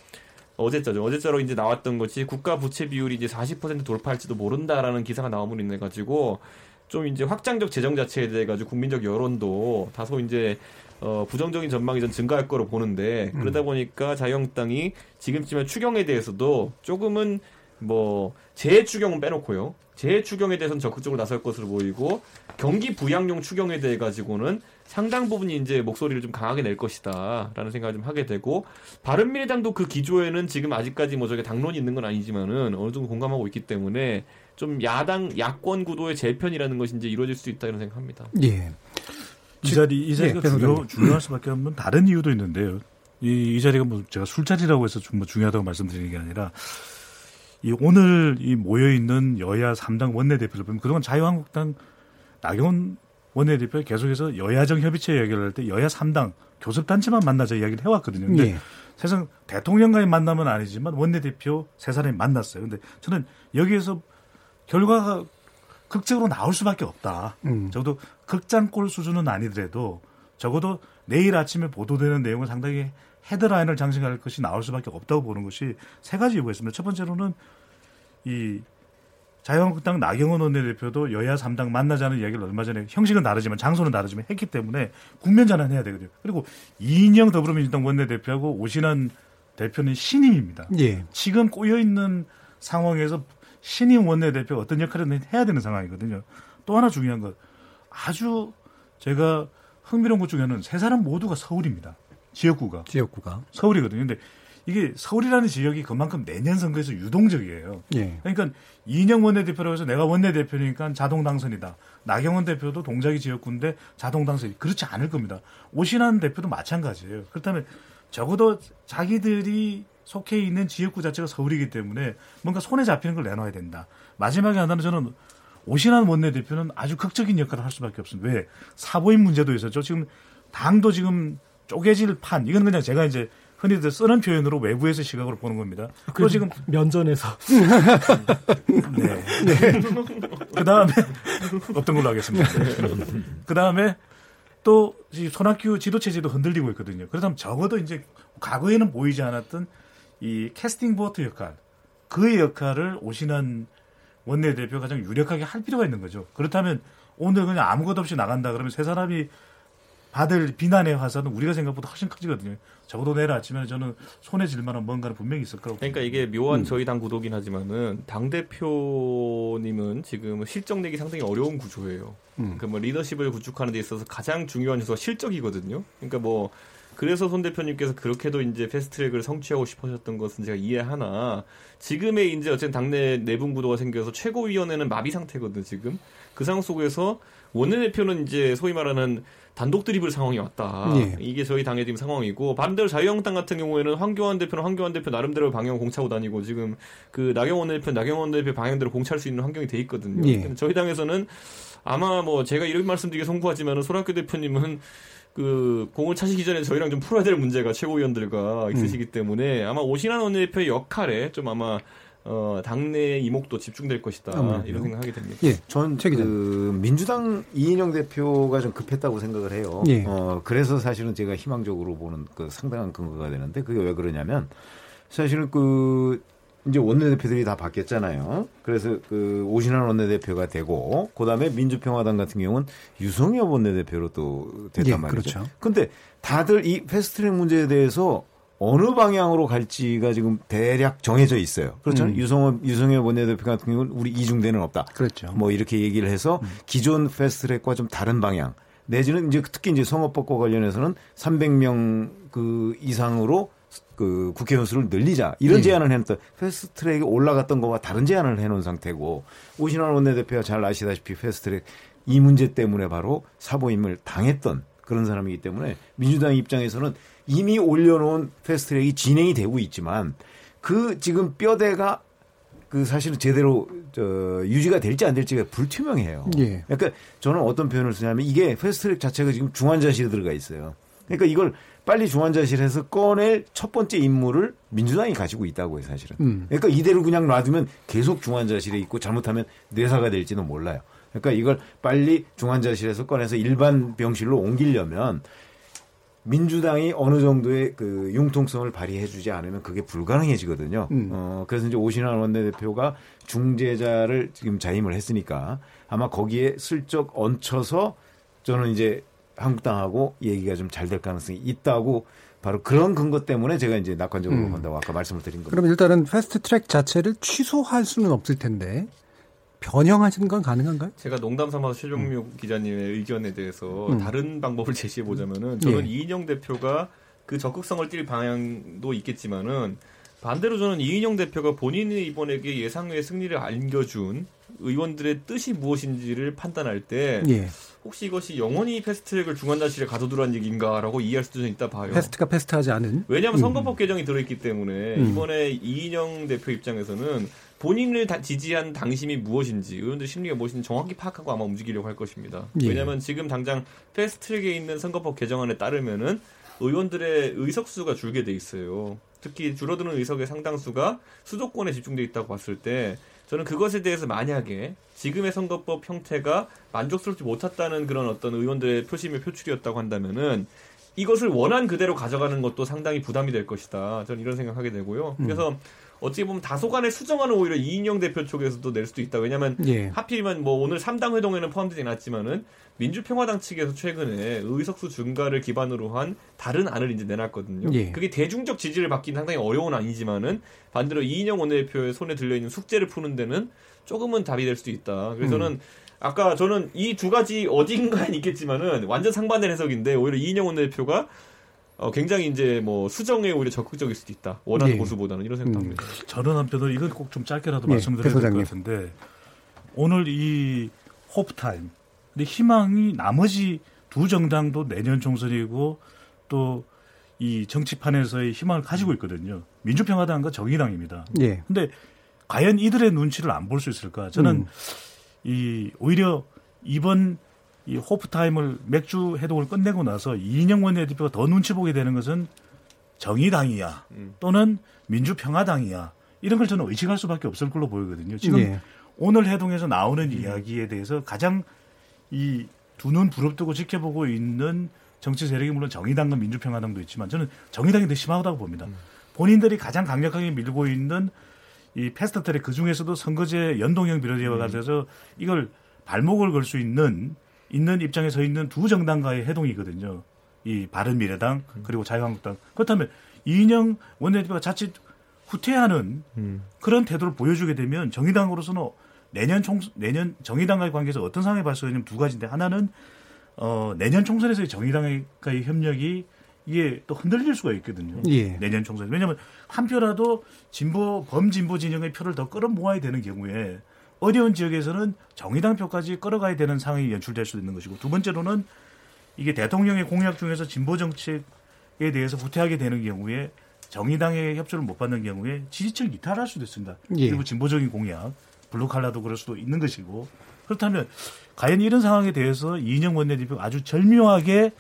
어제자죠. 어제자로 이제 나왔던 것이 국가 부채 비율이 이제 40% 돌파할지도 모른다라는 기사가 나옴으로 인해 가지고 좀 이제 확장적 재정 자체에 대해 가지고 국민적 여론도 다소 이제 어 부정적인 전망이 좀 증가할 거로 보는데 그러다 보니까 자유한국당이 지금쯤에 추경에 대해서도 조금은 뭐 재추경은 빼놓고요. 재추경에 대해서는 적극적으로 나설 것으로 보이고 경기 부양용 추경에 대해 가지고는 상당 부분이 이제 목소리를 좀 강하게 낼 것이다라는 생각을 좀 하게 되고 바른미래당도 그 기조에는 지금 아직까지 뭐 저게 당론이 있는 건 아니지만은 어느 정도 공감하고 있기 때문에 좀 야당 야권 구도의 재편이라는 것이 이제 이루어질 수 있다 이런 생각합니다. 예. 이 자리 이 자리가 네, 변호사님. 중요, 중요할 수밖에 없는 다른 이유도 있는데요. 이, 이 자리가 뭐 제가 술자리라고 해서 좀 뭐 중요하다고 말씀드리는 게 아니라 이 오늘 이 모여 있는 여야 3당 원내대표를 보면 그동안 자유한국당 나경원 원내대표 계속해서 여야정 협의체 이야기를 할 때 여야 3당 교섭단체만 만나자 이야기를 해왔거든요. 근데 예. 사실상 대통령과의 만남은 아니지만 원내대표 세 사람이 만났어요. 근데 저는 여기에서 결과가 극적으로 나올 수밖에 없다. 음. 적어도 극장골 수준은 아니더라도 적어도 내일 아침에 보도되는 내용은 상당히 헤드라인을 장식할 것이 나올 수밖에 없다고 보는 것이 세 가지 이유가 있습니다. 첫 번째로는 이 자유한국당 나경원 원내대표도 여야 3당 만나자는 이야기를 얼마 전에 형식은 다르지만 장소는 다르지만 했기 때문에 국면 전환해야 되거든요. 그리고 이인영 더불어민주당 원내대표하고 오신환 대표는 신임입니다. 예. 지금 꼬여 있는 상황에서 신임 원내대표 가 어떤 역할을 해야 되는 상황이거든요. 또 하나 중요한 것 아주 제가 흥미로운 것 중에 하나는 세 사람 모두가 서울입니다. 지역구가 지역구가. 서울이거든요. 근데 이게 서울이라는 지역이 그만큼 내년 선거에서 유동적이에요. 예. 그러니까 이인영 원내대표라고 해서 내가 원내대표니까 자동 당선이다. 나경원 대표도 동작이 지역구인데 자동 당선이 그렇지 않을 겁니다. 오신환 대표도 마찬가지예요. 그렇다면 적어도 자기들이 속해 있는 지역구 자체가 서울이기 때문에 뭔가 손에 잡히는 걸 내놔야 된다. 마지막에 하나는 저는 오신환 원내대표는 아주 극적인 역할을 할 수밖에 없습니다. 왜? 사보임 문제도 있었죠. 지금 당도 지금 쪼개질 판. 이건 그냥 제가 이제 흔히들 쓰는 표현으로 외부에서 시각으로 보는 겁니다. 또 지금 면전에서 네. 그 다음에 어떤 걸로 하겠습니다. 그 다음에 또이 손학규 지도 체제도 흔들리고 있거든요. 그렇다면 적어도 이제 과거에는 보이지 않았던 이 캐스팅 보트 역할, 그의 역할을 오신한 원내대표가 가장 유력하게 할 필요가 있는 거죠. 그렇다면 오늘 그냥 아무것도 없이 나간다 그러면 세 사람이 받을 비난의 화살은 우리가 생각보다 훨씬 커지거든요. 적어도 내일 아침에 저는 손에 질 만한 뭔가는 분명히 있을 거라고. 그러니까 이게 묘한 저희 당 구도긴 하지만은 당 대표님은 지금 실적 내기 상당히 어려운 구조예요. 음. 그뭐 리더십을 구축하는 데 있어서 가장 중요한 요소가 실적이거든요. 그러니까 뭐 그래서 손 대표님께서 그렇게도 이제 패스트트랙을 성취하고 싶으셨던 것은 제가 이해하나 지금의 이제 어쨌든 당내 내분 구도가 생겨서 최고위원회는 마비 상태거든 지금 그 상황 속에서 원내대표는 이제 소위 말하는 단독 드리블 상황이 왔다. 예. 이게 저희 당의 지금 상황이고 반대로 자유한국당 같은 경우에는 황교안 대표는 황교안 대표 나름대로 방향 공차고 다니고 지금 그 나경원 대표 나경원 대표 방향대로 공차할 수 있는 환경이 돼 있거든요. 예. 저희 당에서는 아마 뭐 제가 이런 말씀드리기 송구하지만은 손학규 대표님은 그 공을 차시기 전에 저희랑 좀 풀어야 될 문제가 최고위원들과 음. 있으시기 때문에 아마 오신환 원내대표의 역할에 좀 아마 어 당내 이목도 집중될 것이다 아무래도. 이런 생각하게 됩니다. 예. 전최 기자. 그 민주당 이인영 대표가 좀 급했다고 생각을 해요. 예. 어, 그래서 사실은 제가 희망적으로 보는 그 상당한 근거가 되는데 그게 왜 그러냐면 사실은 그 이제 원내대표들이 다 바뀌었잖아요. 그래서 그 오신환 원내대표가 되고 그다음에 민주평화당 같은 경우는 유성엽 원내대표로 또 됐단 예, 말이죠. 그렇죠. 근데 다들 이 패스트트랙 문제에 대해서 어느 방향으로 갈지가 지금 대략 정해져 있어요. 그렇잖아요. 음. 유성엽, 유성엽 원내대표 같은 경우는 우리 이중대는 없다. 그렇죠. 뭐 이렇게 얘기를 해서 기존 패스트 트랙과 좀 다른 방향 내지는 이제 특히 이제 선거법과 관련해서는 300명 그 이상으로 그 국회의원 수를 늘리자 이런 예. 제안을 했던 패스트트랙에 올라갔던 거와 다른 제안을 해놓은 상태고 오신환 원내대표가 잘 아시다시피 패스트트랙 이 문제 때문에 바로 사보임을 당했던 그런 사람이기 때문에 민주당 입장에서는 이미 올려놓은 패스트트랙이 진행이 되고 있지만 그 지금 뼈대가 그 사실은 제대로 저 유지가 될지 안 될지가 불투명해요. 예. 그러니까 저는 어떤 표현을 쓰냐면 이게 패스트트랙 자체가 지금 중환자실에 들어가 있어요. 그러니까 이걸 빨리 중환자실에서 꺼낼 첫 번째 임무를 민주당이 가지고 있다고 해요, 사실은. 음. 그러니까 이대로 그냥 놔두면 계속 중환자실에 있고 잘못하면 뇌사가 될지는 몰라요. 그러니까 이걸 빨리 중환자실에서 꺼내서 일반 병실로 옮기려면 민주당이 어느 정도의 그 융통성을 발휘해주지 않으면 그게 불가능해지거든요. 음. 어, 그래서 이제 오신환 원내대표가 중재자를 지금 자임을 했으니까 아마 거기에 슬쩍 얹혀서 저는 이제 한국당하고 얘기가 좀 잘 될 가능성이 있다고 바로 그런 근거 때문에 제가 이제 낙관적으로 음. 본다고 아까 말씀을 드린 겁니다. 그럼 일단은 패스트 트랙 자체를 취소할 수는 없을 텐데 변형하시는 건 가능한가요? 제가 농담 삼아서 최종묘 기자님의 의견에 대해서 음. 다른 방법을 제시해 보자면은 저는 예. 이인영 대표가 그 적극성을 띌 방향도 있겠지만은 반대로 저는 이인영 대표가 본인이 이번에게 예상외 승리를 안겨준 의원들의 뜻이 무엇인지를 판단할 때 예. 혹시 이것이 영원히 패스트트랙을 중환자실에 가둬두란 얘기인가라고 이해할 수도 있다 봐요. fast가 fast하지 않은 왜냐하면 음. 선거법 개정이 들어있기 때문에 음. 이번에 이인영 대표 입장에서는 본인을 다- 지지한 당심이 무엇인지 의원들 심리가 무엇인지 정확히 파악하고 아마 움직이려고 할 것입니다. 예. 왜냐하면 지금 당장 패스트트랙에 있는 선거법 개정안에 따르면은 의원들의 의석수가 줄게 돼 있어요. 특히 줄어드는 의석의 상당수가 수도권에 집중돼 있다고 봤을 때 저는 그것에 대해서 만약에 지금의 선거법 형태가 만족스럽지 못했다는 그런 어떤 의원들의 표심의 표출이었다고 한다면은 이것을 원한 그대로 가져가는 것도 상당히 부담이 될 것이다. 저는 이런 생각하게 되고요. 그래서 어찌 보면 다소간의 수정안을 오히려 이인영 대표 쪽에서도 낼 수도 있다. 왜냐하면 예. 하필이면 뭐 오늘 3당 회동에는 포함되지 않았지만은 민주평화당 측에서 최근에 의석수 증가를 기반으로 한 다른 안을 이제 내놨거든요. 예. 그게 대중적 지지를 받기는 상당히 어려운 안이지만은 반대로 이인영 원내대표의 손에 들려 있는 숙제를 푸는 데는 조금은 답이 될 수도 있다. 그래서 저는 아까 저는 이 두 가지 어딘가에 있겠지만은 완전 상반된 해석인데 오히려 이인영 원내대표가 어, 굉장히 이제 뭐 수정에 오히려 적극적일 수도 있다. 원하는 예. 보수보다는 이런 생각합니다. 저는 한편으로 이건 꼭 좀 짧게라도 예, 말씀드려야 될 것. 같은데 오늘 이 호프타임 근데 희망이 나머지 두 정당도 내년 총선이고 또 이 정치판에서의 희망을 가지고 있거든요. 민주평화당과 정의당입니다. 예. 근데 과연 이들의 눈치를 안 볼 수 있을까? 저는 음. 이 오히려 이번 이 호프타임을 맥주 해독을 끝내고 나서 이인영 원내대표가 더 눈치 보게 되는 것은 정의당이야 음. 또는 민주평화당이야 이런 걸 저는 의식할 수밖에 없을 걸로 보이거든요. 지금 예. 오늘 해동에서 나오는 이야기에 대해서 가장 이 두 눈 부릅뜨고 지켜보고 있는 정치 세력이 물론 정의당과 민주평화당도 있지만 저는 정의당이 더 심하다고 봅니다. 본인들이 가장 강력하게 밀고 있는 이 패스트트랙 그 중에서도 선거제 연동형 비례제와 가져서 이걸 발목을 걸 수 있는 있는 입장에 서 있는 두 정당과의 해동이거든요. 이 바른미래당 그리고 자유한국당 그렇다면 이인영 원내대표가 자칫 후퇴하는 그런 태도를 보여주게 되면 정의당으로서는 내년 총 내년 정의당과의 관계에서 어떤 상황이 발생하냐면 두 가지인데 하나는 어 내년 총선에서의 정의당과의 협력이 이게 또 흔들릴 수가 있거든요. 예. 내년 총선. 왜냐하면 한 표라도 진보 범진보 진영의 표를 더 끌어모아야 되는 경우에 어려운 지역에서는 정의당 표까지 끌어가야 되는 상황이 연출될 수도 있는 것이고 두 번째로는 이게 대통령의 공약 중에서 진보 정책에 대해서 후퇴하게 되는 경우에 정의당의 협조를 못 받는 경우에 지지층 이탈할 수도 있습니다. 예. 그리고 진보적인 공약, 블루칼라도 그럴 수도 있는 것이고 그렇다면 과연 이런 상황에 대해서 이인영 원내대표가 아주 절묘하게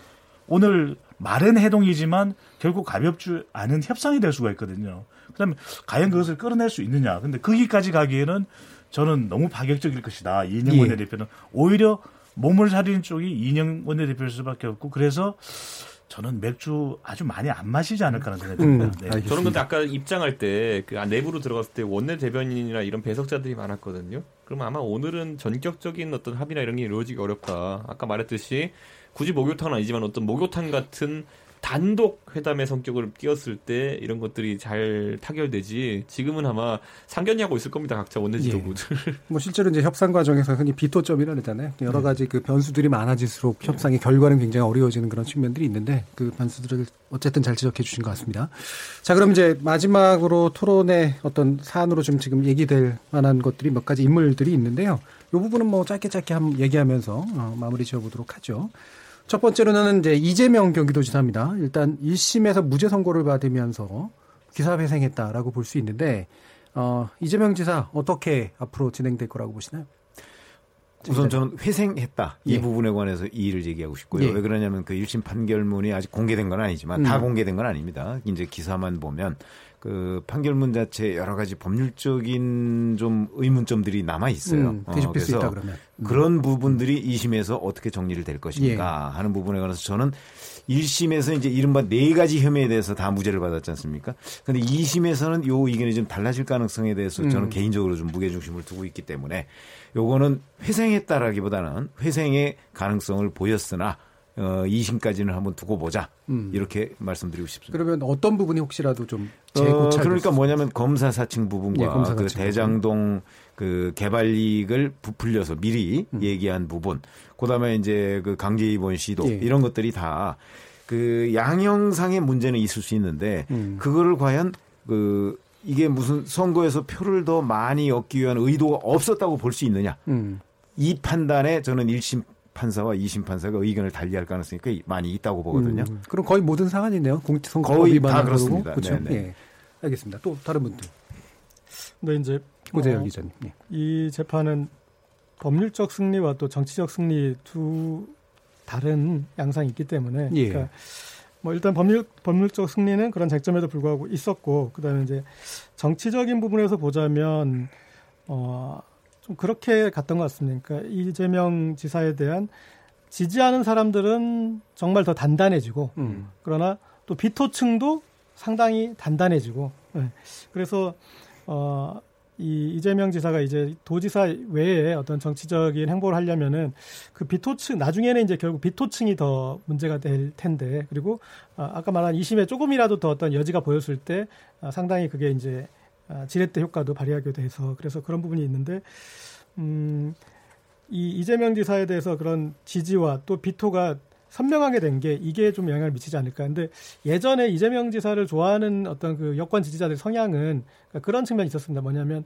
오늘 말은 해동이지만 결국 가볍지 않은 협상이 될 수가 있거든요. 그다음에 과연 그것을 끌어낼 수 있느냐. 근데 거기까지 가기에는 저는 너무 파격적일 것이다. 이인영 예. 원내대표는 오히려 몸을 사리는 쪽이 이인영 원내대표일 수밖에 없고 그래서 저는 맥주 아주 많이 안 마시지 않을까라는 생각이 음, 듭니다. 네. 알겠습니다. 저는 근데 아까 입장할 때 그 내부로 들어갔을 때 원내 대변인이나 이런 배석자들이 많았거든요. 그럼 아마 오늘은 전격적인 어떤 합의나 이런 게 이루어지기 어렵다. 아까 말했듯이 굳이 목욕탕은 아니지만 어떤 목욕탕 같은 단독 회담의 성격을 띄었을 때 이런 것들이 잘 타결되지 지금은 아마 상견례하고 있을 겁니다 각자 원내 지도부들 [laughs] 뭐 실제로 이제 협상 과정에서 흔히 비토점이라 그러잖아요. 여러 가지 그 변수들이 많아질수록 협상의 결과는 굉장히 어려워지는 그런 측면들이 있는데 그 변수들을 어쨌든 잘 지적해 주신 것 같습니다. 자, 그럼 이제 마지막으로 토론의 어떤 사안으로 좀 지금 얘기될 만한 것들이 몇 가지 인물들이 있는데요. 이 부분은 뭐 짧게 짧게 한번 얘기하면서 어, 마무리 지어보도록 하죠. 첫 번째로는 이제 이재명 경기도지사입니다. 일단 1심에서 무죄 선고를 받으면서 기사 회생했다라고 볼 수 있는데 어, 이재명 지사 어떻게 앞으로 진행될 거라고 보시나요? 우선 저는 회생했다 이 예. 부분에 관해서 이의를 제기하고 싶고요. 예. 왜 그러냐면 그 1심 판결문이 아직 공개된 건 아니지만 음. 다 공개된 건 아닙니다. 이제 기사만 보면 그 판결문 자체에 여러 가지 법률적인 좀 의문점들이 남아 있어요. 음, 뒤집힐 수 있다 그러면. 음. 그런 부분들이 2심에서 어떻게 정리를 될 것인가 예. 하는 부분에 관해서 저는 1심에서 이제 이른바 네 가지 혐의에 대해서 다 무죄를 받았지 않습니까? 근데 2심에서는 요 의견이 좀 달라질 가능성에 대해서 저는 음. 개인적으로 좀 무게 중심을 두고 있기 때문에 요거는 회생했다라기보다는 회생의 가능성을 보였으나 어, 2심까지는 한번 두고 보자. 음. 이렇게 말씀드리고 싶습니다. 그러면 어떤 부분이 혹시라도 좀 어, 재고찰 그러니까 뭐냐면 검사 사칭 부분과 예, 검사 그 사칭 대장동 그 개발 이익을 부풀려서 미리 음. 얘기한 부분, 그다음에 이제 그 강제 입원 시도 예. 이런 것들이 다 그 양형상의 문제는 있을 수 있는데 음. 그거를 과연 그 이게 무슨 선거에서 표를 더 많이 얻기 위한 의도가 없었다고 볼 수 있느냐? 음. 이 판단에 저는 1심 판사와 2심 판사가 의견을 달리할 가능성이 꽤 많이 있다고 보거든요. 음, 그럼 거의 모든 사안이네요. 공직선거법 거의 다. 그렇습니다. 그렇죠. 네네. 예. 알겠습니다. 또 다른 분들. 근데 이제 고재열 어, 기자님. 예. 이 재판은 법률적 승리와 또 정치적 승리 두 다른 양상이 있기 때문에 예. 그러니까 뭐 일단 법률 법률적 승리는 그런 쟁점에도 불구하고 있었고 그다음에 이제 정치적인 부분에서 보자면 어 좀 그렇게 갔던 것 같습니다. 그러니까 이재명 지사에 대한 지지하는 사람들은 정말 더 단단해지고 음. 그러나 또 비토층도 상당히 단단해지고 예. 그래서 어, 이 이재명 지사가 이제 도지사 외에 어떤 정치적인 행보를 하려면은 그 비토층 나중에는 이제 결국 비토층이 더 문제가 될 텐데 그리고 아, 아까 말한 2심에 조금이라도 더 어떤 여지가 보였을 때 아, 상당히 그게 이제 아, 지렛대 효과도 발휘하게 돼서 그래서 그런 부분이 있는데 음, 이 이재명 지사에 대해서 그런 지지와 또 비토가 선명하게 된 게 이게 좀 영향을 미치지 않을까. 근데 예전에 이재명 지사를 좋아하는 어떤 그 여권 지지자들 성향은 그러니까 그런 측면이 있었습니다. 뭐냐면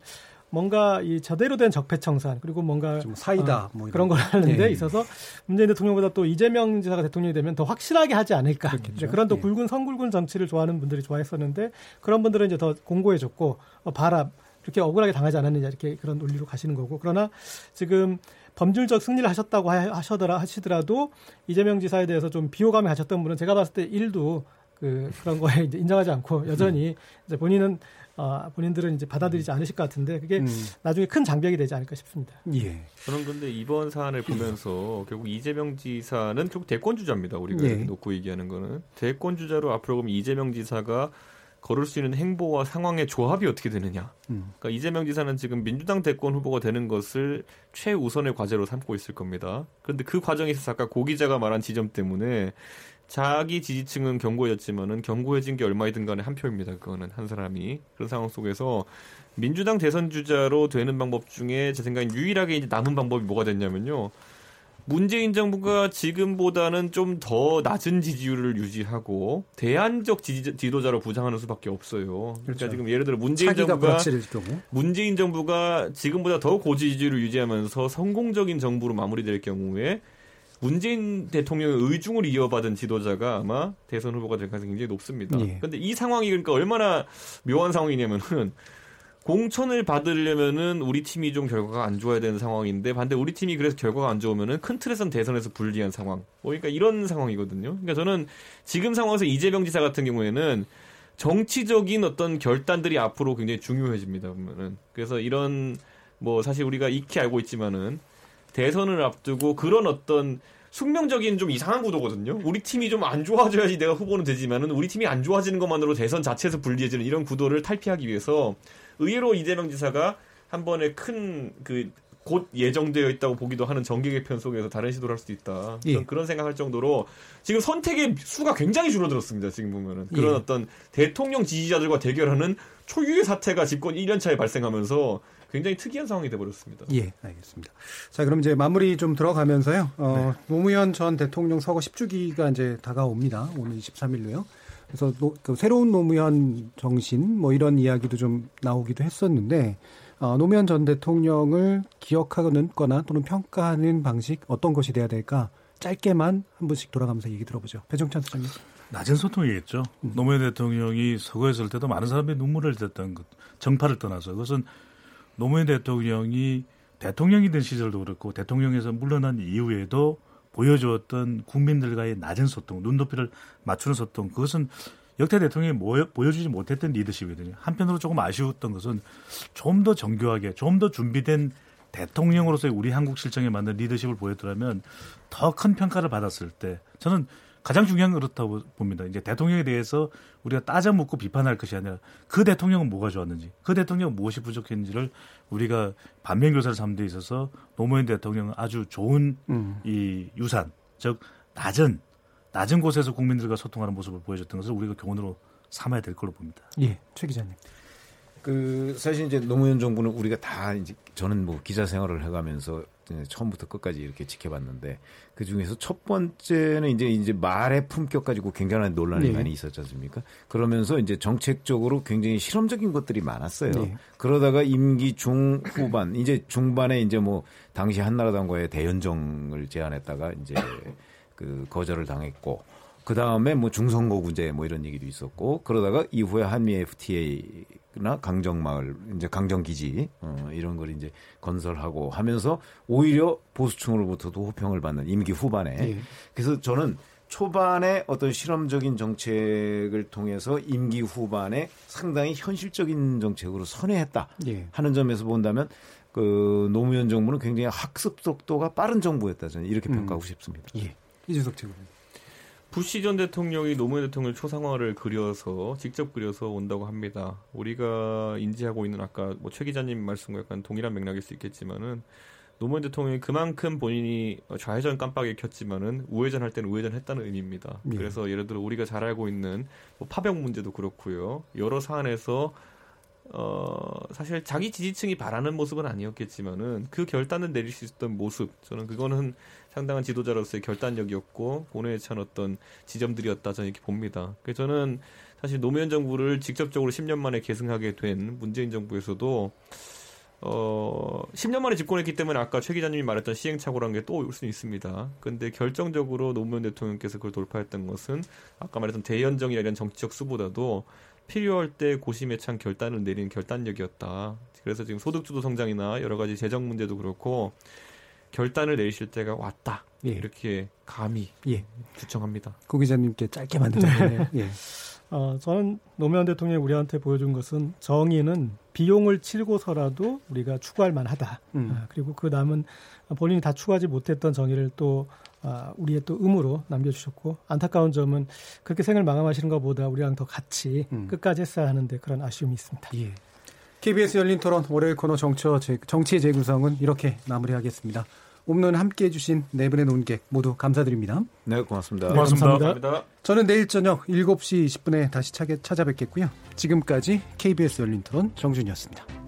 뭔가 이 제대로 된 적폐청산 그리고 뭔가 좀 사이다 어, 뭐 이런 그런 걸 하는데 예. 있어서 문재인 대통령보다 또 이재명 지사가 대통령이 되면 더 확실하게 하지 않을까. 이제 그런 또 예. 굵은 선굵은 정치를 좋아하는 분들이 좋아했었는데 그런 분들은 이제 더 공고해졌고 어, 봐라 이렇게 억울하게 당하지 않았느냐 이렇게 그런 논리로 가시는 거고 그러나 지금 법률적 승리를 하셨다고 하- 하셔더라 하시더라도 이재명 지사에 대해서 좀 비호감을 가졌던 분은 제가 봤을 때 일도 그 그런 거에 인정하지 않고 여전히 이제 본인은 어, 본인들은 이제 받아들이지 않으실 것 같은데 그게 음. 나중에 큰 장벽이 되지 않을까 싶습니다. 예. 저는 근데 이번 사안을 보면서 결국 이재명 지사는 결국 대권 주자입니다. 우리가 예. 놓고 얘기하는 거는 대권 주자로 앞으로 그럼 이재명 지사가 걸을 수 있는 행보와 상황의 조합이 어떻게 되느냐. 음. 그러니까 이재명 지사는 지금 민주당 대권 후보가 되는 것을 최우선의 과제로 삼고 있을 겁니다. 그런데 그 과정에 있어서 아까 고 기자가 말한 지점 때문에 자기 지지층은 견고해졌지만은 견고해진 게 얼마이든 간에 한 표입니다. 그거는 한 사람이 그런 상황 속에서 민주당 대선 주자로 되는 방법 중에 제 생각엔 유일하게 이제 남은 방법이 뭐가 됐냐면요. 문재인 정부가 지금보다는 좀 더 낮은 지지율을 유지하고 대안적 지지, 지도자로 부상하는 수밖에 없어요. 그러니까 그렇죠. 지금 예를 들어 문재인 정부가. 문재인 정부가 지금보다 더 고지지율을 유지하면서 성공적인 정부로 마무리될 경우에 문재인 대통령의 의중을 이어받은 지도자가 아마 대선 후보가 될 가능성이 굉장히 높습니다. 예. 근데 이 상황이 그러니까 얼마나 묘한 상황이냐면은 공천을 받으려면은 우리 팀이 좀 결과가 안 좋아야 되는 상황인데 반대 우리 팀이 그래서 결과가 안 좋으면은 큰 틀에선 대선에서 불리한 상황. 뭐 그러니까 이런 상황이거든요. 그러니까 저는 지금 상황에서 이재명 지사 같은 경우에는 정치적인 어떤 결단들이 앞으로 굉장히 중요해집니다. 보면은 그래서 이런 뭐 사실 우리가 익히 알고 있지만은 대선을 앞두고 그런 어떤 숙명적인 좀 이상한 구도거든요. 우리 팀이 좀 안 좋아져야지 내가 후보는 되지만은 우리 팀이 안 좋아지는 것만으로 대선 자체에서 불리해지는 이런 구도를 탈피하기 위해서 의외로 이재명 지사가 한 번에 큰 그 곧 예정되어 있다고 보기도 하는 정계 개편 속에서 다른 시도를 할 수도 있다. 예. 그런 생각할 정도로 지금 선택의 수가 굉장히 줄어들었습니다. 지금 보면은 그런 예. 어떤 대통령 지지자들과 대결하는 초유의 사태가 집권 1년 차에 발생하면서 굉장히 특이한 상황이 돼버렸습니다. 예, 알겠습니다. 자, 그럼 이제 마무리 좀 들어가면서요. 어, 노무현 전 대통령 서거 10주기가 이제 다가옵니다. 오늘 23일로요. 그래서 노- 그 새로운 노무현 정신 뭐 이런 이야기도 좀 나오기도 했었는데 어, 노무현 전 대통령을 기억하거나 또는 평가하는 방식 어떤 것이 돼야 될까? 짧게만 한 분씩 돌아가면서 얘기 들어보죠. 배종찬 소장님. 낮은 소통이겠죠. 노무현 대통령이 서거했을 때도 많은 사람들이 눈물을 흘렸던 것, 정파를 떠나서 그것은 노무현 대통령이 대통령이 된 시절도 그렇고 대통령에서 물러난 이후에도 보여주었던 국민들과의 낮은 소통, 눈높이를 맞추는 소통, 그것은 역대 대통령이 모여- 보여주지 못했던 리더십이거든요. 한편으로 조금 아쉬웠던 것은 좀 더 정교하게, 좀 더 준비된 대통령으로서의 우리 한국 실정에 맞는 리더십을 보였더라면 더 큰 평가를 받았을 때 저는 가장 중요한 건 그렇다고 봅니다. 이제 대통령에 대해서 우리가 따져 묻고 비판할 것이 아니라 그 대통령은 뭐가 좋았는지, 그 대통령은 무엇이 부족했는지를 우리가 반면 교사를 삼는 데 있어서 노무현 대통령은 아주 좋은 음. 이 유산, 즉 낮은 낮은 곳에서 국민들과 소통하는 모습을 보여줬던 것을 우리가 교훈으로 삼아야 될 걸로 봅니다. 예, 최 기자님. 그 사실 이제 노무현 정부는 우리가 다 이제 저는 뭐 기자 생활을 해가면서 처음부터 끝까지 이렇게 지켜봤는데 그 중에서 첫 번째는 이제 이제 말의 품격 가지고 굉장한 논란이 네. 많이 있었지 않습니까? 그러면서 이제 정책적으로 굉장히 실험적인 것들이 많았어요. 네. 그러다가 임기 중후반 이제 중반에 이제 뭐 당시 한나라당과의 대연정을 제안했다가 이제 그 거절을 당했고 그 다음에 뭐 중선거 구제 뭐 이런 얘기도 있었고 그러다가 이후에 한미 FTA 나 강정마을 이제 강정기지 어, 이런 걸 이제 건설하고 하면서 오히려 보수층으로부터도 호평을 받는 임기 후반에 예. 그래서 저는 초반에 어떤 실험적인 정책을 통해서 임기 후반에 상당히 현실적인 정책으로 선회했다 예. 하는 점에서 본다면 그 노무현 정부는 굉장히 학습 속도가 빠른 정부였다 저는 이렇게 음. 평가하고 싶습니다. 예. 이준석 최고님. 부시 전 대통령이 노무현 대통령 초상화를 그려서 직접 그려서 온다고 합니다. 우리가 인지하고 있는 아까 뭐 최 기자님 말씀과 약간 동일한 맥락일 수 있겠지만은 노무현 대통령이 그만큼 본인이 좌회전 깜빡이 켰지만은 우회전 할 때는 우회전 했다는 의미입니다. 예. 그래서 예를 들어 우리가 잘 알고 있는 뭐 파병 문제도 그렇고요. 여러 사안에서 어 사실 자기 지지층이 바라는 모습은 아니었겠지만은 그 결단을 내릴 수 있었던 모습 저는 그거는 상당한 지도자로서의 결단력이었고 본회에 찬 어떤 지점들이었다 저는 이렇게 봅니다. 그래서 저는 사실 노무현 정부를 직접적으로 10년 만에 계승하게 된 문재인 정부에서도 어 10년 만에 집권했기 때문에 아까 최 기자님이 말했던 시행착오라는 게 또 올 수는 있습니다. 근데 결정적으로 노무현 대통령께서 그걸 돌파했던 것은 아까 말했던 대연정이나 이런 정치적 수보다도 필요할 때 고심에 찬 결단을 내리는 결단력이었다. 그래서 지금 소득주도 성장이나 여러 가지 재정 문제도 그렇고 결단을 내리실 때가 왔다. 예. 이렇게 감히 예. 주청합니다. 고 기자님께 짧게 만 드려요. 예. 어, 저는 노무현 대통령이 우리한테 보여준 것은 정의는 비용을 치르고서라도 우리가 추구할 만하다. 음. 아, 그리고 그 남은 본인이 다 추구하지 못했던 정의를 또 아, 우리의 또 의무로 남겨주셨고 안타까운 점은 그렇게 생을 마감하시는 것보다 우리랑 더 같이 음. 끝까지 했어야 하는데 그런 아쉬움이 있습니다. 예. KBS 열린 토론 월요일 코너 정처 정치의 재구성은 이렇게 마무리하겠습니다. 오늘 함께 해 주신 네 분의 논객 모두 감사드립니다. 네, 고맙습니다. 고맙습니다. 감사합니다. 저는 내일 저녁 7시 20분에 다시 찾아뵙겠고요. 지금까지 KBS 열린 토론 정준이었습니다.